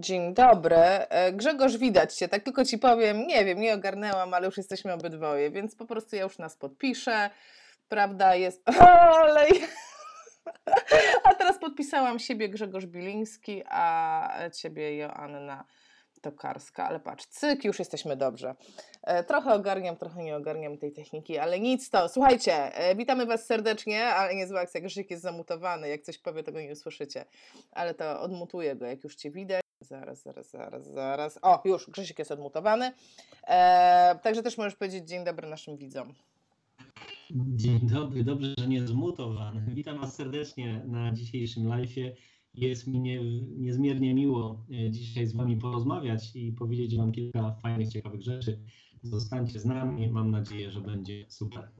Dzień dobry. E, Grzegorz, widać Cię, tak tylko Ci powiem, nie wiem, nie ogarnęłam, ale już jesteśmy obydwoje, więc po prostu ja już nas podpiszę. Prawda jest... Ale... A teraz podpisałam siebie Grzegorz Biliński, a Ciebie Joanna Tokarska, ale patrz, cyk, już jesteśmy dobrze. E, trochę ogarniam, trochę nie ogarniam tej techniki, ale nic to. Słuchajcie, e, witamy Was serdecznie, ale nie zła akcja, Grzesiek jest zamutowany, jak coś powie, tego nie usłyszycie, ale to odmutuję go, jak już Cię widać. Zaraz, zaraz, zaraz, zaraz. O, już, Grzesiek jest odmutowany. E, także też możesz powiedzieć dzień dobry naszym widzom. Dzień dobry, dobrze, że nie zmutowany. Witam Was serdecznie na dzisiejszym live'ie. Jest mi nie, niezmiernie miło e, dzisiaj z Wami porozmawiać i powiedzieć Wam kilka fajnych, ciekawych rzeczy. Zostańcie z nami, mam nadzieję, że będzie super.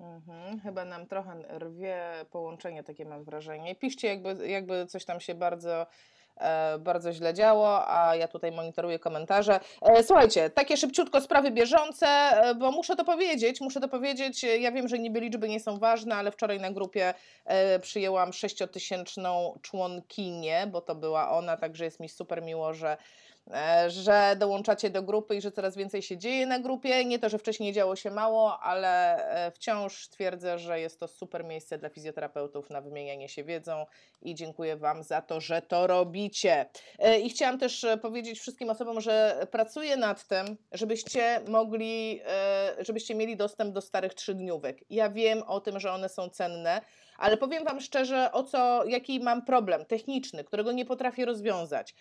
Mhm, chyba nam trochę rwie połączenie, takie mam wrażenie. Piszcie, jakby, jakby coś tam się bardzo bardzo źle działo, a ja tutaj monitoruję komentarze. E, słuchajcie, takie szybciutko sprawy bieżące, e, bo muszę to powiedzieć, muszę to powiedzieć, ja wiem, że niby liczby nie są ważne, ale wczoraj na grupie przyjęłam sześciotysięczną członkinię, bo to była ona, także jest mi super miło, że E, że dołączacie do grupy i że coraz więcej się dzieje na grupie. Nie to, że wcześniej działo się mało, ale e, wciąż twierdzę, że jest to super miejsce dla fizjoterapeutów na wymienianie się wiedzą i dziękuję Wam za to, że to robicie. E, I chciałam też powiedzieć wszystkim osobom, że pracuję nad tym, żebyście mogli, żebyście mieli dostęp do starych trzydniówek. Ja wiem o tym, że one są cenne, ale powiem Wam szczerze, o co, jaki mam problem techniczny, którego nie potrafię rozwiązać,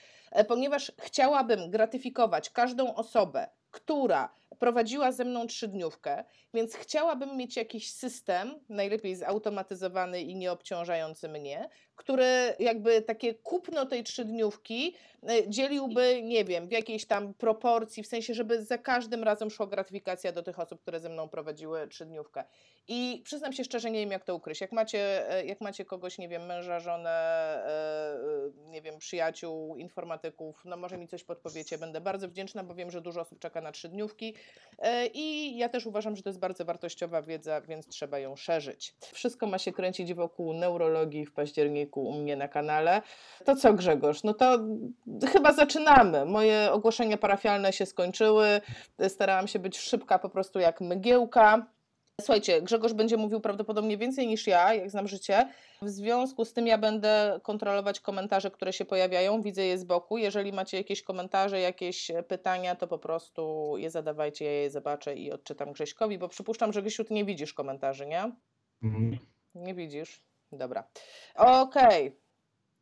ponieważ chciałabym gratyfikować każdą osobę, która prowadziła ze mną trzydniówkę, więc chciałabym mieć jakiś system, najlepiej zautomatyzowany i nieobciążający mnie, który jakby takie kupno tej trzydniówki e, dzieliłby, nie wiem, w jakiejś tam proporcji, w sensie, żeby za każdym razem szła gratyfikacja do tych osób, które ze mną prowadziły trzydniówkę. I przyznam się szczerze, nie wiem jak to ukryć. Jak macie, e, jak macie kogoś, nie wiem, męża, żonę, e, nie wiem, przyjaciół, informatyków, no może mi coś podpowiecie, będę bardzo wdzięczna, bo wiem, że dużo osób czeka na trzydniówki i ja też uważam, że to jest bardzo wartościowa wiedza, więc trzeba ją szerzyć. Wszystko ma się kręcić wokół neurologii w październiku u mnie na kanale. To co Grzegorz? No to chyba zaczynamy. Moje ogłoszenia parafialne się skończyły. Starałam się być szybka po prostu jak mgiełka. Słuchajcie, Grzegorz będzie mówił prawdopodobnie więcej niż ja, jak znam życie. W związku z tym ja będę kontrolować komentarze, które się pojawiają. Widzę je z boku. Jeżeli macie jakieś komentarze, jakieś pytania, to po prostu je zadawajcie, ja je zobaczę i odczytam Grześkowi, bo przypuszczam, że Grzesiu, ty nie widzisz komentarzy, nie? Mhm. Nie widzisz. Dobra. Okej. Okay.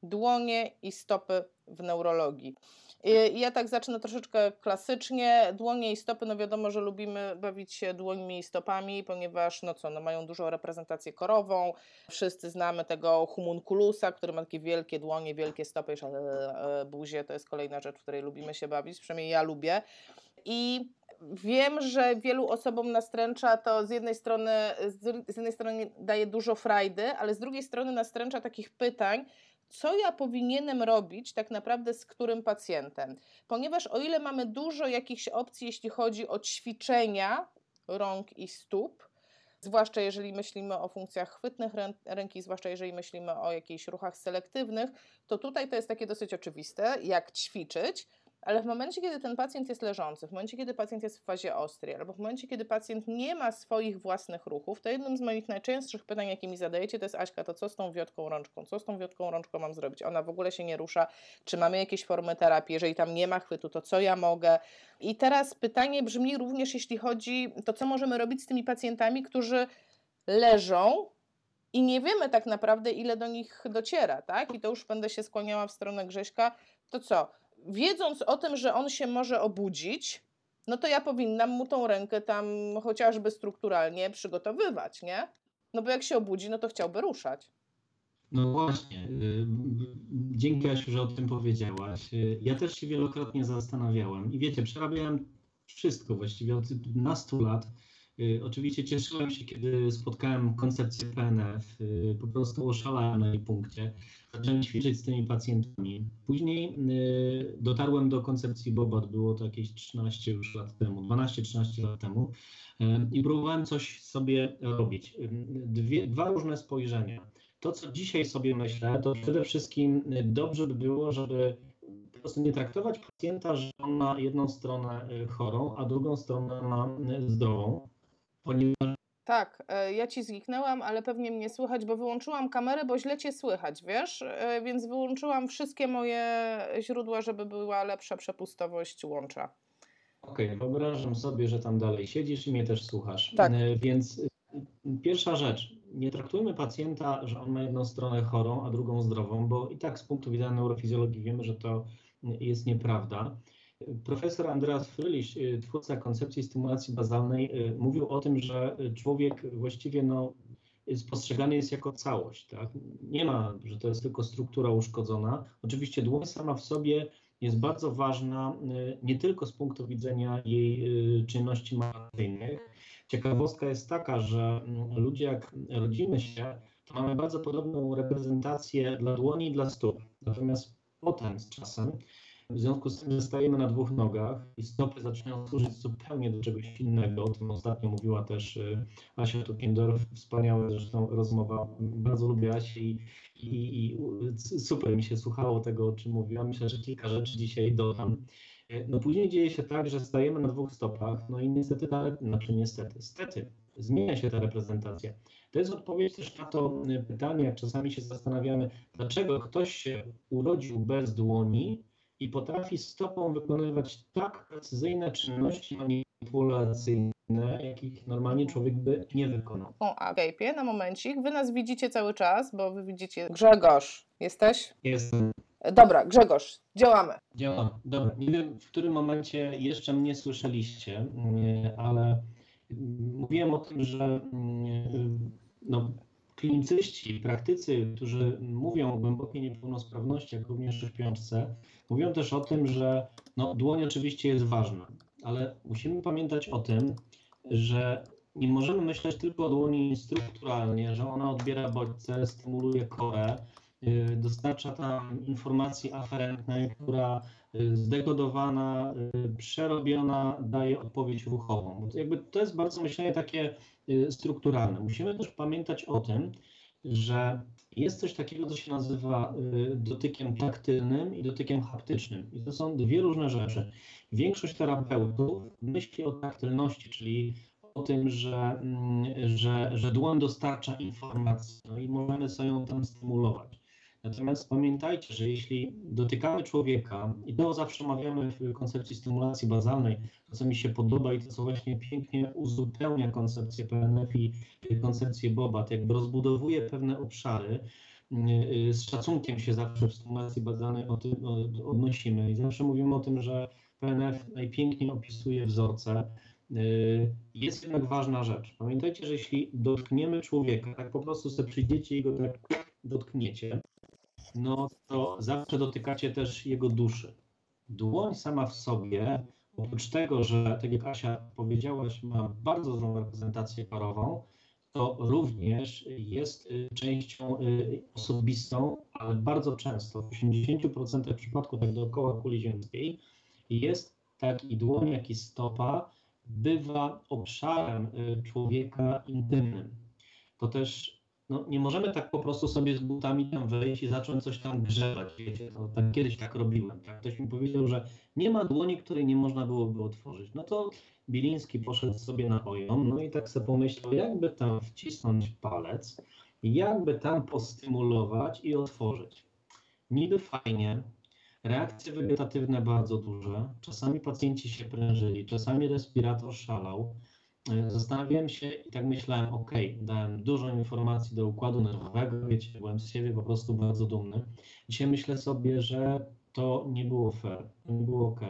Dłonie i stopy w neurologii. I ja tak zacznę troszeczkę klasycznie. Dłonie i stopy, no wiadomo, że lubimy bawić się dłońmi i stopami, ponieważ no co, no mają dużą reprezentację korową. Wszyscy znamy tego humunculusa, który ma takie wielkie dłonie, wielkie stopy, jeszcze e, buzie. To jest kolejna rzecz, w której lubimy się bawić, przynajmniej ja lubię. I wiem, że wielu osobom nastręcza to z jednej strony, z jednej strony daje dużo frajdy, ale z drugiej strony nastręcza takich pytań, co ja powinienem robić tak naprawdę z którym pacjentem. Ponieważ o ile mamy dużo jakichś opcji, jeśli chodzi o ćwiczenia rąk i stóp, zwłaszcza jeżeli myślimy o funkcjach chwytnych ręki, zwłaszcza jeżeli myślimy o jakichś ruchach selektywnych, to tutaj to jest takie dosyć oczywiste, jak ćwiczyć, ale w momencie, kiedy ten pacjent jest leżący, w momencie, kiedy pacjent jest w fazie ostrej, albo w momencie, kiedy pacjent nie ma swoich własnych ruchów, to jednym z moich najczęstszych pytań, jakie mi zadajecie, to jest Aśka, to co z tą wiotką rączką? Co z tą wiotką rączką mam zrobić? Ona w ogóle się nie rusza. Czy mamy jakieś formy terapii? Jeżeli tam nie ma chwytu, to co ja mogę? I teraz pytanie brzmi również, jeśli chodzi, to co możemy robić z tymi pacjentami, którzy leżą, i nie wiemy tak naprawdę, ile do nich dociera, tak? I to już będę się skłaniała w stronę Grześka. To co? Wiedząc o tym, że on się może obudzić, no to ja powinnam mu tą rękę tam chociażby strukturalnie przygotowywać, nie? No bo jak się obudzi, no to chciałby ruszać. No właśnie. Y, dzięki Asiu, że o tym powiedziałaś. Y, ja też się wielokrotnie zastanawiałem i wiecie, przerabiałem wszystko właściwie od nastu lat oczywiście cieszyłem się, kiedy spotkałem koncepcję PNF. Y, po prostu oszalałem na jej punkcie. Zacząłem ćwiczyć z tymi pacjentami. Później y, dotarłem do koncepcji Bobat, było to jakieś 13 już lat temu, 12-13 lat temu i próbowałem coś sobie robić. Dwie, dwa różne spojrzenia. To, co dzisiaj sobie myślę, to przede wszystkim dobrze by było, żeby prostu nie traktować pacjenta, że on ma jedną stronę y, chorą, a drugą stronę ma y, zdrową, ponieważ Tak, e, ja ci zniknęłam, ale pewnie mnie słychać, bo wyłączyłam kamerę, bo źle cię słychać, wiesz? E, Więc wyłączyłam wszystkie moje źródła, żeby była lepsza przepustowość łącza. Okej, wyobrażam sobie, że tam dalej siedzisz i mnie też słuchasz. Tak. E, Więc pierwsza rzecz, nie traktujmy pacjenta, że on ma jedną stronę chorą, a drugą zdrową, bo i tak z punktu widzenia neurofizjologii wiemy, że to jest nieprawda. Profesor Andreas Fryliś, y, twórca koncepcji stymulacji bazalnej, y, mówił o tym, że człowiek właściwie no, spostrzegany jest jako całość. Tak? Nie ma, że to jest tylko struktura uszkodzona. Oczywiście dłoń sama w sobie jest bardzo ważna y, nie tylko z punktu widzenia jej y, czynności manualnych. Ciekawostka jest taka, że mm, ludzie jak rodzimy się, to mamy bardzo podobną reprezentację dla dłoni i dla stóp. Natomiast potem z czasem, w związku z tym, że stajemy na dwóch nogach i stopy zaczynają służyć zupełnie do czegoś innego, o tym ostatnio mówiła też y, Asia Tukendorf, wspaniała zresztą rozmowa, bardzo lubię Asię i, i, i super mi się słuchało tego, o czym mówiła. Myślę, że kilka rzeczy dzisiaj dodam. E, No później dzieje się tak, że stajemy na dwóch stopach, no i niestety, znaczy niestety, stety, zmienia się ta reprezentacja. To jest odpowiedź też na to y, pytanie, jak czasami się zastanawiamy, dlaczego ktoś się urodził bez dłoni i potrafi stopą wykonywać tak precyzyjne czynności manipulacyjne, jakich normalnie człowiek by nie wykonał. O, a Skype'ie na momencik. Wy nas widzicie cały czas, bo wy widzicie. Grzegorz, jesteś? Jestem Dobra, Grzegorz, działamy. Działa. Dobra. Nie wiem, w którym momencie jeszcze mnie słyszeliście, nie, ale mm, mówiłem o tym, że mm, no, klinicyści, praktycy, którzy mówią o głębokiej niepełnosprawności, jak również w śpiączce, mówią też o tym, że no, dłoń oczywiście jest ważna, ale musimy pamiętać o tym, że nie możemy myśleć tylko o dłoni strukturalnie, że ona odbiera bodźce, stymuluje korę, y, dostarcza tam informacji aferentnej, która y, zdekodowana, y, przerobiona daje odpowiedź ruchową. Jakby to jest bardzo myślenie takie strukturalne. Musimy też pamiętać o tym, że jest coś takiego, co się nazywa y, dotykiem taktylnym i dotykiem haptycznym. I to są dwie różne rzeczy. Większość terapeutów myśli o taktylności, czyli o tym, że, mm, że, że dłoń dostarcza informacji, no i możemy sobie ją tam stymulować. Natomiast pamiętajcie, że jeśli dotykamy człowieka, i to zawsze omawiamy w koncepcji stymulacji bazalnej, to co mi się podoba i to co właśnie pięknie uzupełnia koncepcję PNF i koncepcję Bobat, jakby rozbudowuje pewne obszary, yy, z szacunkiem się zawsze w stymulacji bazalnej o tym odnosimy i zawsze mówimy o tym, że PNF najpiękniej opisuje wzorce. Yy, Jest jednak ważna rzecz. Pamiętajcie, że jeśli dotkniemy człowieka, tak po prostu sobie przyjdziecie i go tak dotkniecie, no to zawsze dotykacie też jego duszy. Dłoń sama w sobie, oprócz tego, że tak jak Asia powiedziałaś, ma bardzo dobrą reprezentację parową, to również jest y, częścią y, osobistą, ale bardzo często, w 80% przypadków, tak dookoła kuli ziemskiej, jest tak i dłoń, jak i stopa bywa obszarem y, człowieka intymnym. To też no, nie możemy tak po prostu sobie z butami tam wejść i zacząć coś tam grzebać. Wiecie, to tak, kiedyś tak robiłem. Tak? Ktoś mi powiedział, że nie ma dłoni, której nie można byłoby otworzyć. No to Biliński poszedł sobie na ojom, no i tak sobie pomyślał, jakby tam wcisnąć palec, jakby tam postymulować i otworzyć. Niby fajnie, reakcje wegetatywne bardzo duże, czasami pacjenci się prężyli, czasami respirator szalał. E, Zastanawiałem się i tak myślałem, ok, dałem dużo informacji do układu nerwowego, wiecie, byłem z siebie po prostu bardzo dumny. Dzisiaj myślę sobie, że to nie było fair, nie było ok,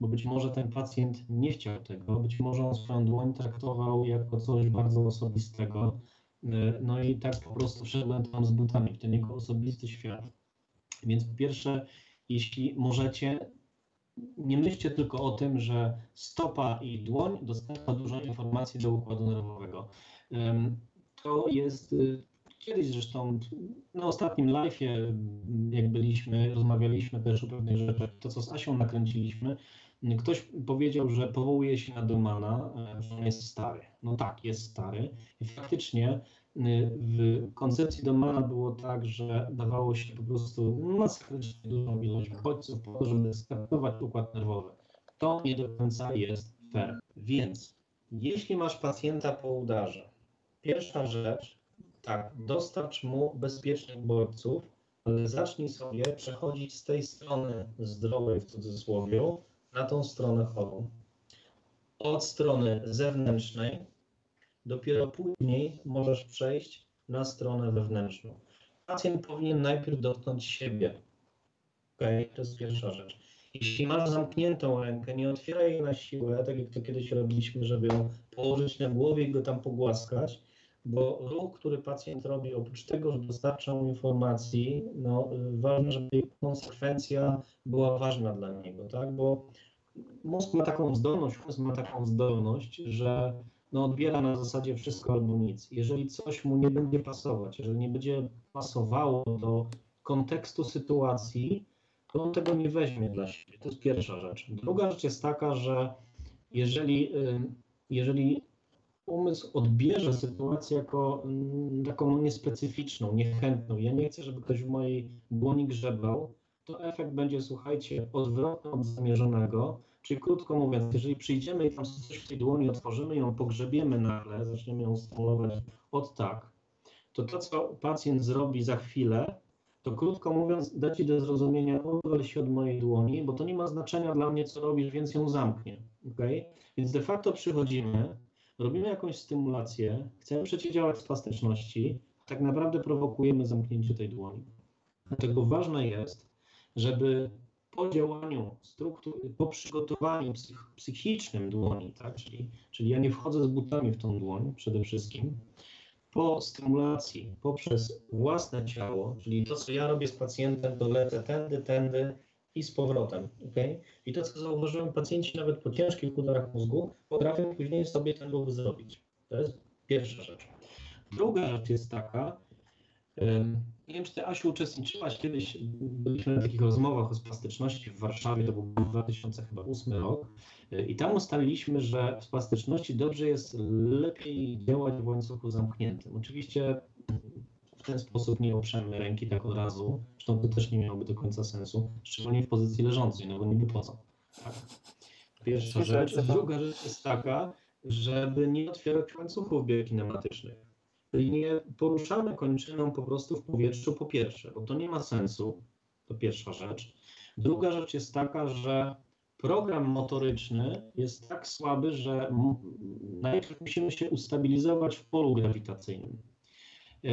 bo być może ten pacjent nie chciał tego, być może on swoją dłoń traktował jako coś bardzo osobistego, E, no i tak po prostu wszedłem tam z butami w ten jego osobisty świat. Więc po pierwsze, jeśli możecie, nie myślcie tylko o tym, że stopa i dłoń dostarcza dużo informacji do układu nerwowego. To jest y, kiedyś zresztą na ostatnim live'ie, jak byliśmy, rozmawialiśmy też o pewnych rzeczach, to co z Asią nakręciliśmy, Ktoś powiedział, że powołuje się na Domana, e, że on jest stary. No tak, jest stary. I faktycznie w koncepcji Domana było tak, że dawało się po prostu masakrycznie dużą ilość bodźców po to, żeby skaptować układ nerwowy. To nie do końca jest fair. Więc jeśli masz pacjenta po udarze, pierwsza rzecz, tak, dostarcz mu bezpiecznych bodźców, ale zacznij sobie przechodzić z tej strony zdrowej w cudzysłowie na tą stronę chorą. Od strony zewnętrznej dopiero później możesz przejść na stronę wewnętrzną. Pacjent powinien najpierw dotknąć siebie. Ok, to jest pierwsza rzecz. Jeśli masz zamkniętą rękę, nie otwieraj jej na siłę, tak jak to kiedyś robiliśmy, żeby ją położyć na głowie i go tam pogłaskać, bo ruch, który pacjent robi, oprócz tego, że dostarcza mu informacji, no, ważne, żeby konsekwencja była ważna dla niego, tak? Bo mózg ma taką zdolność, mózg ma taką zdolność, że no, odbiera na zasadzie wszystko albo nic. Jeżeli coś mu nie będzie pasować, jeżeli nie będzie pasowało do kontekstu sytuacji, to on tego nie weźmie dla siebie. To jest pierwsza rzecz. Druga rzecz jest taka, że jeżeli, jeżeli umysł odbierze sytuację jako taką niespecyficzną, niechętną, ja nie chcę, żeby ktoś w mojej dłoni grzebał, to efekt będzie, słuchajcie, odwrotny od zamierzonego. Czyli krótko mówiąc, jeżeli przyjdziemy i tam coś w tej dłoni otworzymy, ją pogrzebiemy nagle, zaczniemy ją stymulować od tak, to to, co pacjent zrobi za chwilę, to krótko mówiąc, da ci do zrozumienia, odwal się od mojej dłoni, bo to nie ma znaczenia dla mnie, co robisz, więc ją zamknie. Okay? Więc de facto przychodzimy, robimy jakąś stymulację, chcemy przeciwdziałać spastyczności, tak naprawdę prowokujemy zamknięcie tej dłoni. Dlatego ważne jest, żeby po działaniu struktur, po przygotowaniu psych, psychicznym dłoni, tak? czyli, czyli ja nie wchodzę z butami w tą dłoń przede wszystkim, po stymulacji poprzez własne ciało, czyli to, co ja robię z pacjentem, to lecę tędy, tędy i z powrotem. Okay? I to, co zauważyłem, pacjenci nawet po ciężkich udarach mózgu potrafią później sobie ten ruch zrobić. To jest pierwsza rzecz. Druga rzecz jest taka, nie wiem, czy ty, Asiu, uczestniczyłaś kiedyś, byliśmy na takich rozmowach o spastyczności w Warszawie, to był 2008 rok i tam ustaliliśmy, że w spastyczności dobrze jest lepiej działać w łańcuchu zamkniętym. Oczywiście w ten sposób nie oprzemy ręki tak od razu, zresztą to też nie miałoby do końca sensu, szczególnie w pozycji leżącej, no bo niby po co. Tak. Pierwsza rzecz. Druga rzecz jest taka, żeby nie otwierać łańcuchów biokinematycznych. Czyli nie poruszamy kończyną po prostu w powietrzu po pierwsze, bo to nie ma sensu. To pierwsza rzecz. Druga rzecz jest taka, że program motoryczny jest tak słaby, że najpierw musimy się ustabilizować w polu grawitacyjnym. Yy,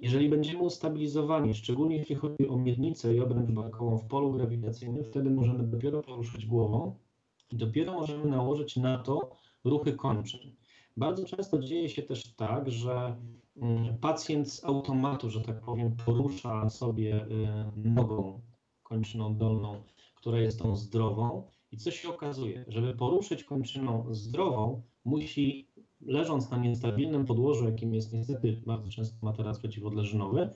jeżeli będziemy ustabilizowani, szczególnie jeśli chodzi o miednicę i obręcz barkową w polu grawitacyjnym, wtedy możemy dopiero poruszyć głową i dopiero możemy nałożyć na to ruchy kończyn. Bardzo często dzieje się też tak, że mm, pacjent z automatu, że tak powiem, porusza sobie y, nogą kończyną dolną, która jest tą zdrową. I co się okazuje? Żeby poruszyć kończyną zdrową, musi leżąc na niestabilnym podłożu, jakim jest niestety bardzo często materac przeciwodleżynowy,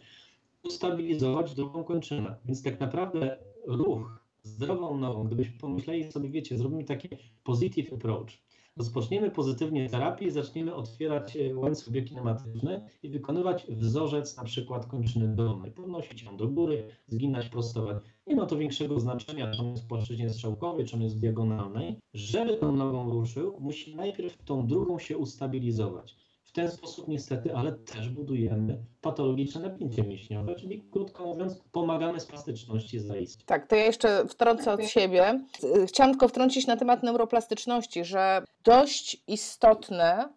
ustabilizować drugą kończynę. Więc tak naprawdę ruch zdrową nogą, gdybyśmy pomyśleli sobie, wiecie, zrobimy taki positive approach, rozpoczniemy pozytywnie terapię i zaczniemy otwierać e, łańcuch biokinematyczny i wykonywać wzorzec na przykład kończyny dolnej. Podnosić ją do góry, zginać, prostować. Nie ma to większego znaczenia, czy on jest w płaszczyźnie strzałkowej, czy on jest w diagonalnej. Żeby tą nogą ruszył, musi najpierw tą drugą się ustabilizować ten sposób niestety, ale też budujemy patologiczne napięcie mięśniowe, czyli krótko mówiąc, pomagamy spastyczności zaistnieć. Tak, to ja jeszcze wtrącę od siebie. Chciałam tylko wtrącić na temat neuroplastyczności, że dość istotne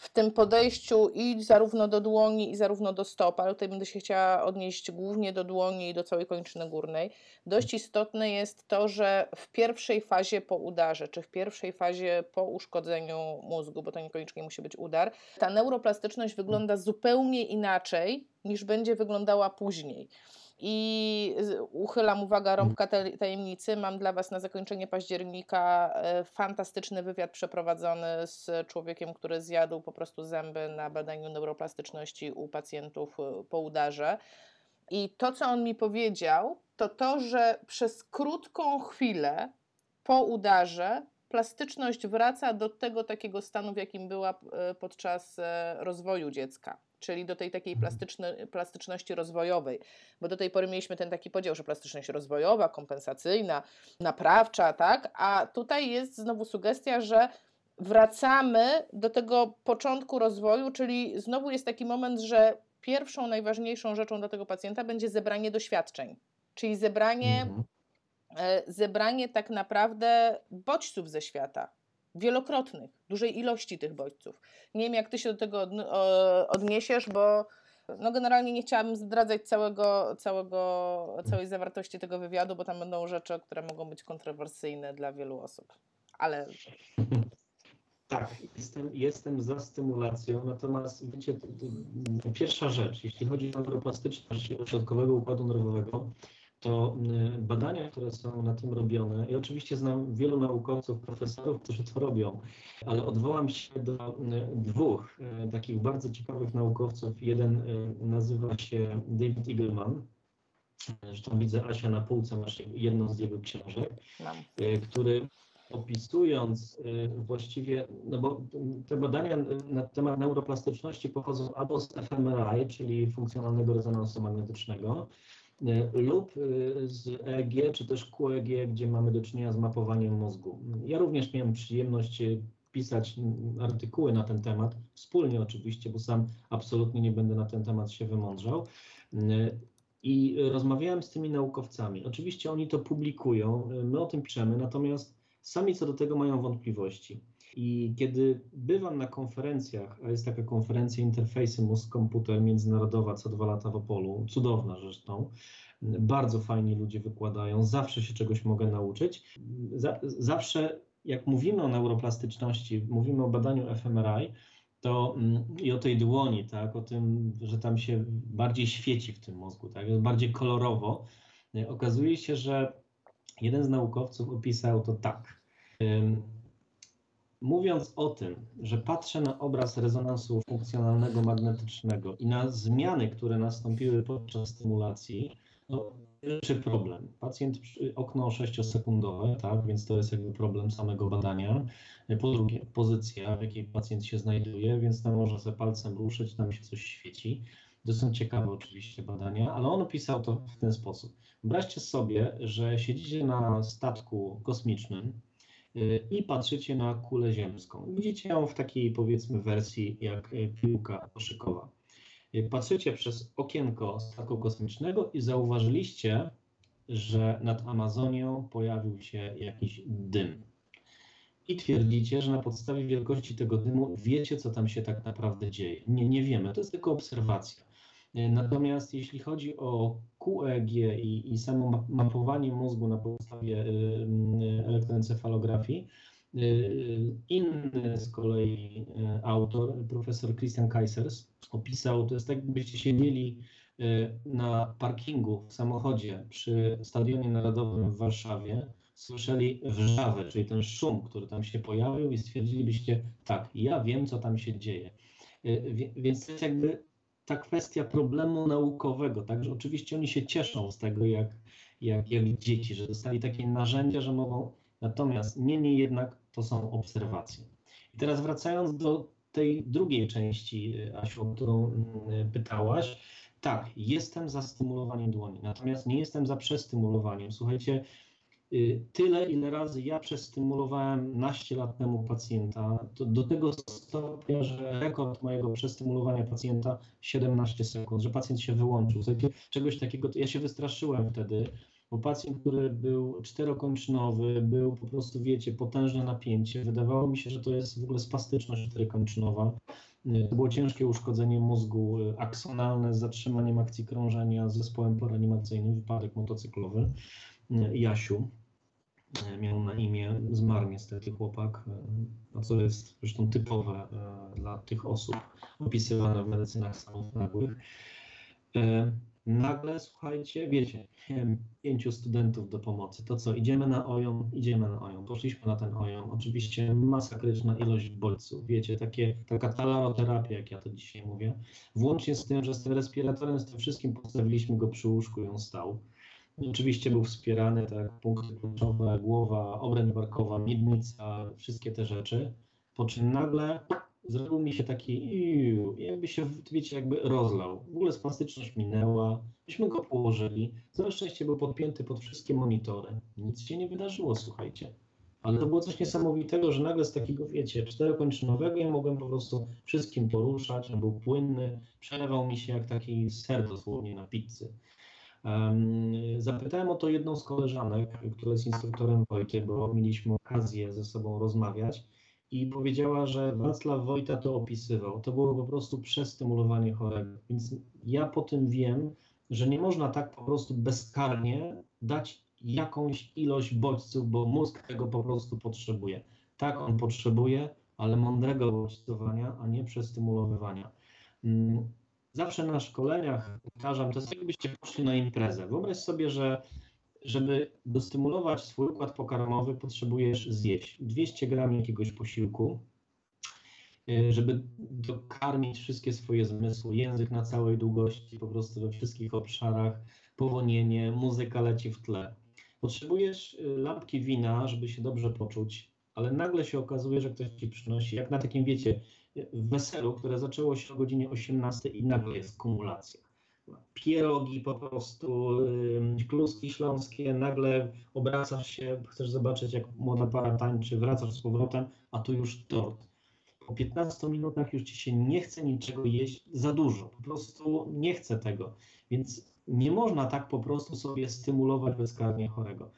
w tym podejściu i zarówno do dłoni, i zarówno do stop, ale tutaj będę się chciała odnieść głównie do dłoni i do całej kończyny górnej. Dość istotne jest to, że w pierwszej fazie po udarze, czy w pierwszej fazie po uszkodzeniu mózgu, bo to niekoniecznie musi być udar, ta neuroplastyczność wygląda zupełnie inaczej niż będzie wyglądała później. I uchylam, uwaga, rąbka tajemnicy. Mam dla Was na zakończenie października e, fantastyczny wywiad przeprowadzony z człowiekiem, który zjadł po prostu zęby na badaniu neuroplastyczności u pacjentów e, po udarze. I to, co on mi powiedział, to to, że przez krótką chwilę po udarze plastyczność wraca do tego takiego stanu, w jakim była e, podczas rozwoju dziecka, czyli do tej takiej plastyczny, plastyczności rozwojowej, bo do tej pory mieliśmy ten taki podział, że plastyczność rozwojowa, kompensacyjna, naprawcza, tak, a tutaj jest znowu sugestia, że wracamy do tego początku rozwoju, czyli znowu jest taki moment, że pierwszą, najważniejszą rzeczą dla tego pacjenta będzie zebranie doświadczeń, czyli zebranie Mhm. e, zebranie tak naprawdę bodźców ze świata. Wielokrotnych, dużej ilości tych bodźców. Nie wiem, jak ty się do tego odniesiesz, bo no generalnie nie chciałabym zdradzać całego, całego, całej zawartości tego wywiadu, bo tam będą rzeczy, które mogą być kontrowersyjne dla wielu osób. Ale Tak, jestem, jestem za stymulacją, natomiast wiecie, pierwsza rzecz, jeśli chodzi o neuroplastyczność ośrodkowego układu nerwowego, to y, badania, które są na tym robione, i oczywiście znam wielu naukowców, profesorów, którzy to robią, ale odwołam się do y, dwóch y, takich bardzo ciekawych naukowców. Jeden nazywa się David Eagleman, zresztą widzę Asia na półce, masz jedną z jego książek y, który opisując właściwie, no bo te badania na temat neuroplastyczności pochodzą albo z fMRI, czyli funkcjonalnego rezonansu magnetycznego, lub y, z EEG, czy też QEG, gdzie mamy do czynienia z mapowaniem mózgu. Ja również miałem przyjemność y, pisać artykuły na ten temat, wspólnie oczywiście, bo sam absolutnie nie będę na ten temat się wymądrzał. I rozmawiałem z tymi naukowcami. Oczywiście oni to publikują, my o tym piszemy, natomiast sami co do tego mają wątpliwości. I kiedy bywam na konferencjach, a jest taka konferencja Interfejsy Mózg-Komputer międzynarodowa co dwa lata w Opolu, cudowna zresztą, bardzo fajni ludzie wykładają, zawsze się czegoś mogę nauczyć. Za, zawsze jak mówimy o neuroplastyczności, mówimy o badaniu fMRI, to mm, i o tej dłoni, tak, o tym, że tam się bardziej świeci w tym mózgu, tak, jest bardziej kolorowo, okazuje się, że jeden z naukowców opisał to tak. Mówiąc o tym, że patrzę na obraz rezonansu funkcjonalnego magnetycznego i na zmiany, które nastąpiły podczas stymulacji, no, pierwszy problem. Pacjent, okno 6-sekundowe, tak, więc to jest jakby problem samego badania. Po drugie, pozycja, w jakiej pacjent się znajduje, więc tam można sobie palcem ruszyć, tam się coś świeci. To są ciekawe oczywiście badania, ale on opisał to w ten sposób. Wyobraźcie sobie, że siedzicie na statku kosmicznym i patrzycie na kulę ziemską. Widzicie ją w takiej powiedzmy wersji jak y, piłka koszykowa. Y, Patrzycie przez okienko statku kosmicznego i zauważyliście, że nad Amazonią pojawił się jakiś dym. I twierdzicie, że na podstawie wielkości tego dymu wiecie, co tam się tak naprawdę dzieje. Nie, nie wiemy, to jest tylko obserwacja. Y, Natomiast jeśli chodzi o QEG i, i samo ma- mapowanie mózgu na podstawie y, y, elektroencefalografii, y, inny z kolei y, autor, profesor Christian Kaisers, opisał, to jest tak, jakbyście siedzieli y, na parkingu w samochodzie przy Stadionie Narodowym w Warszawie, słyszeli wrzawę, czyli ten szum, który tam się pojawił i stwierdzilibyście, tak, ja wiem, co tam się dzieje. Więc to jest jakby ta kwestia problemu naukowego, także oczywiście oni się cieszą z tego, jak, jak, jak dzieci, że dostali takie narzędzia, że mogą, natomiast niemniej jednak to są obserwacje. I teraz wracając do tej drugiej części, y, Asiu, o którą mm, pytałaś, tak, jestem za stymulowaniem dłoni, natomiast nie jestem za przestymulowaniem. Słuchajcie, tyle, ile razy ja przestymulowałem naście lat temu pacjenta, do tego stopnia, że rekord mojego przestymulowania pacjenta 17 sekund, że pacjent się wyłączył. Czegoś takiego, ja się wystraszyłem wtedy, bo pacjent, który był czterokończynowy, był po prostu, wiecie, potężne napięcie. Wydawało mi się, że to jest w ogóle spastyczność czterokończynowa. Y, To było ciężkie uszkodzenie mózgu y, aksonalne z zatrzymaniem akcji krążenia, z zespołem poreanimacyjnym, wypadek motocyklowy. Y, Jasiu y, miał na imię, zmarł niestety chłopak, no co jest zresztą typowe y, dla tych osób opisywane w medycynach stanów nagłych. Nagle, słuchajcie, wiecie, pięciu studentów do pomocy. To co, idziemy na OJOM? Idziemy na OJOM. Poszliśmy na ten OJOM. Oczywiście masakryczna ilość bodźców. Wiecie, takie, taka talaroterapia, jak ja to dzisiaj mówię. Włącznie z tym, że z tym respiratorem, z tym wszystkim postawiliśmy go przy łóżku i on stał. Oczywiście był wspierany, tak, punkty kluczowe, głowa, obręcz barkowa, miednica, wszystkie te rzeczy. Po czym nagle zrobił mi się taki, iu, jakby się, wiecie, jakby rozlał. W ogóle spastyczność minęła, myśmy go położyli. Całe szczęście był podpięty pod wszystkie monitory. Nic się nie wydarzyło, słuchajcie. Ale to było coś niesamowitego, że nagle z takiego, wiecie, czterokończynowego ja mogłem po prostu wszystkim poruszać, on był płynny, przelewał mi się jak taki ser dosłownie na pizzy. Zapytałem o to jedną z koleżanek, która jest instruktorem Wojty, bo mieliśmy okazję ze sobą rozmawiać i powiedziała, że Wacław Wojta to opisywał. To było po prostu przestymulowanie chorego. Więc ja po tym wiem, że nie można tak po prostu bezkarnie dać jakąś ilość bodźców, bo mózg tego po prostu potrzebuje. Tak, on potrzebuje, ale mądrego bodźcowania, a nie przestymulowywania. Zawsze na szkoleniach powtarzam, to jest jakbyście poszli na imprezę. Wyobraź sobie, że żeby dostymulować swój układ pokarmowy, potrzebujesz zjeść 200 gram jakiegoś posiłku, y, żeby dokarmić wszystkie swoje zmysły, język na całej długości, po prostu we wszystkich obszarach, powonienie, muzyka leci w tle. Potrzebujesz y, lampki wina, żeby się dobrze poczuć, ale nagle się okazuje, że ktoś ci przynosi, jak na takim, wiecie, weselu, które zaczęło się o godzinie 18 i nagle jest kumulacja. Pierogi po prostu, kluski śląskie, nagle obracasz się, chcesz zobaczyć jak młoda para tańczy, wracasz z powrotem, a tu już tort. Po 15 minutach już ci się nie chce niczego jeść za dużo, po prostu nie chce tego. Więc nie można tak po prostu sobie stymulować bezkarnie chorego.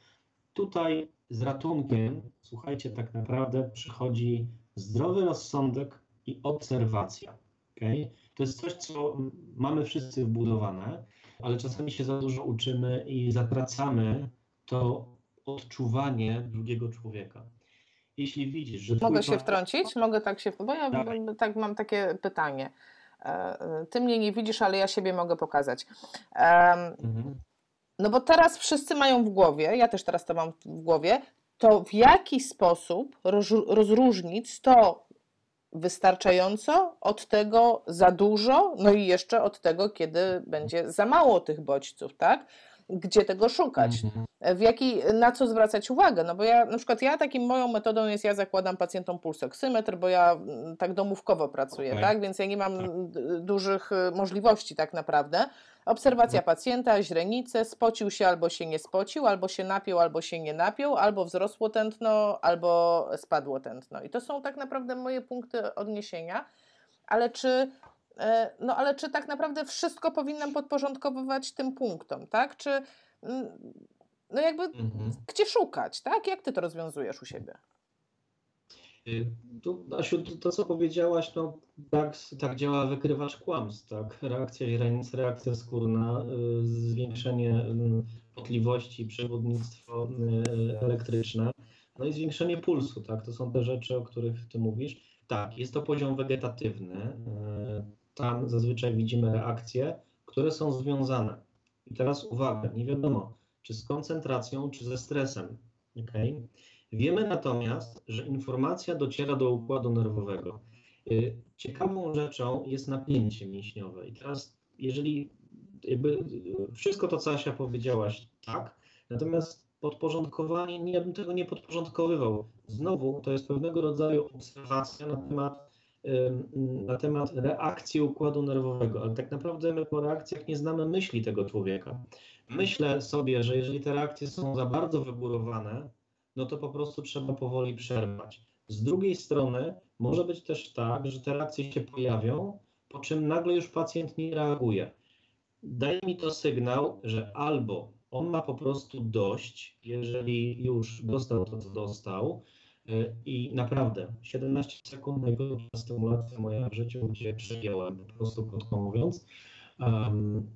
Tutaj z ratunkiem, słuchajcie, tak naprawdę przychodzi zdrowy rozsądek i obserwacja. Okay? To jest coś, co mamy wszyscy wbudowane, ale czasami się za dużo uczymy i zatracamy to odczuwanie drugiego człowieka. Jeśli widzisz, że. Mogę się wtrącić? Mogę tak się. Bo ja tak. tak mam takie pytanie. E, ty mnie nie widzisz, ale ja siebie mogę pokazać. Mhm. No bo teraz wszyscy mają w głowie, ja też teraz to mam w głowie, to w jaki sposób rozróżnić to wystarczająco od tego za dużo, no i jeszcze od tego, kiedy będzie za mało tych bodźców, tak? gdzie tego szukać, mhm. w jaki, na co zwracać uwagę. No bo ja, na przykład ja takim moją metodą jest, ja zakładam pacjentom pulsoksymetr, bo ja mm, tak domówkowo pracuję, okay. tak, więc ja nie mam tak. dużych y, możliwości tak naprawdę. Obserwacja no. pacjenta, źrenice, spocił się albo się nie spocił, albo się napiął, albo się nie napiął, albo wzrosło tętno, albo spadło tętno. I to są tak naprawdę moje punkty odniesienia. Ale czy E, no ale czy tak naprawdę wszystko powinnam podporządkowywać tym punktom, tak? Czy mm, no jakby mhm. gdzie szukać, tak? Jak ty to rozwiązujesz u siebie? Y, tu, Asiu, to, co powiedziałaś, no tak, tak działa wykrywacz kłamstw, tak? Reakcja źrenic, reakcja skórna, y, zwiększenie y, potliwości, przewodnictwo elektryczne, no i zwiększenie pulsu, tak? To są te rzeczy, o których ty mówisz. Tak, jest to poziom wegetatywny tam zazwyczaj widzimy reakcje, które są związane. I teraz uwaga, nie wiadomo, czy z koncentracją, czy ze stresem. Okay? Wiemy natomiast, że informacja dociera do układu nerwowego. Y, ciekawą rzeczą jest napięcie mięśniowe. I teraz, jeżeli jakby wszystko to, co Asia powiedziałaś, tak, natomiast podporządkowanie, nie, bym tego nie podporządkowywał. Znowu, to jest pewnego rodzaju obserwacja na temat na temat reakcji układu nerwowego, ale tak naprawdę my po reakcjach nie znamy myśli tego człowieka. Myślę sobie, że jeżeli te reakcje są za bardzo wygórowane, no to po prostu trzeba powoli przerwać. Z drugiej strony może być też tak, że te reakcje się pojawią, po czym nagle już pacjent nie reaguje. Daje mi to sygnał, że albo on ma po prostu dość, jeżeli już dostał to, co dostał, E, I naprawdę 17 sekund najgorsza stymulacja moja w życiu, gdzie przegięłem, po prostu krótko mówiąc. Um,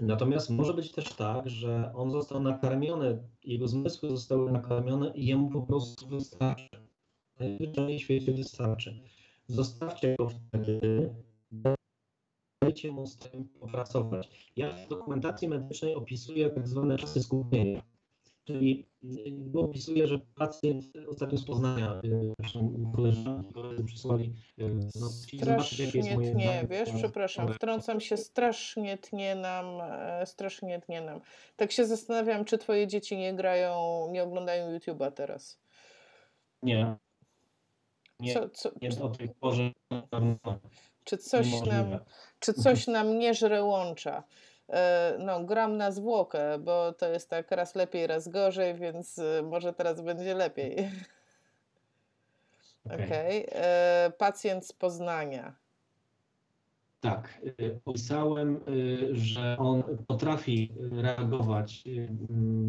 natomiast może być też tak, że on został nakarmiony, jego zmysły zostały nakarmione i jemu po prostu wystarczy. W świecie wystarczy. Zostawcie go wtedy, dajcie mu z tym popracować. Ja w dokumentacji medycznej opisuję tak zwane czasy skupienia Czyli y, opisuję, że pacjent ostatnio z Poznania, y, zresztą koleżanki, przysłali, y, no, zobaczyć, jakie jest Strasznie moje tnie, zdanie wiesz, na- przepraszam, wtrącam się, strasznie tnie nam, e, strasznie tnie nam. Tak się zastanawiam, czy twoje dzieci nie grają, nie oglądają YouTube'a teraz. Nie, nie, Co, co, nie o tej porze czy coś nam, czy coś nam nie żre łącza? E, No, gram na zwłokę, bo to jest tak raz lepiej, raz gorzej, więc e, może teraz będzie lepiej. Okej. Okej. E, Pacjent z Poznania. Tak, opisałem, że on potrafi reagować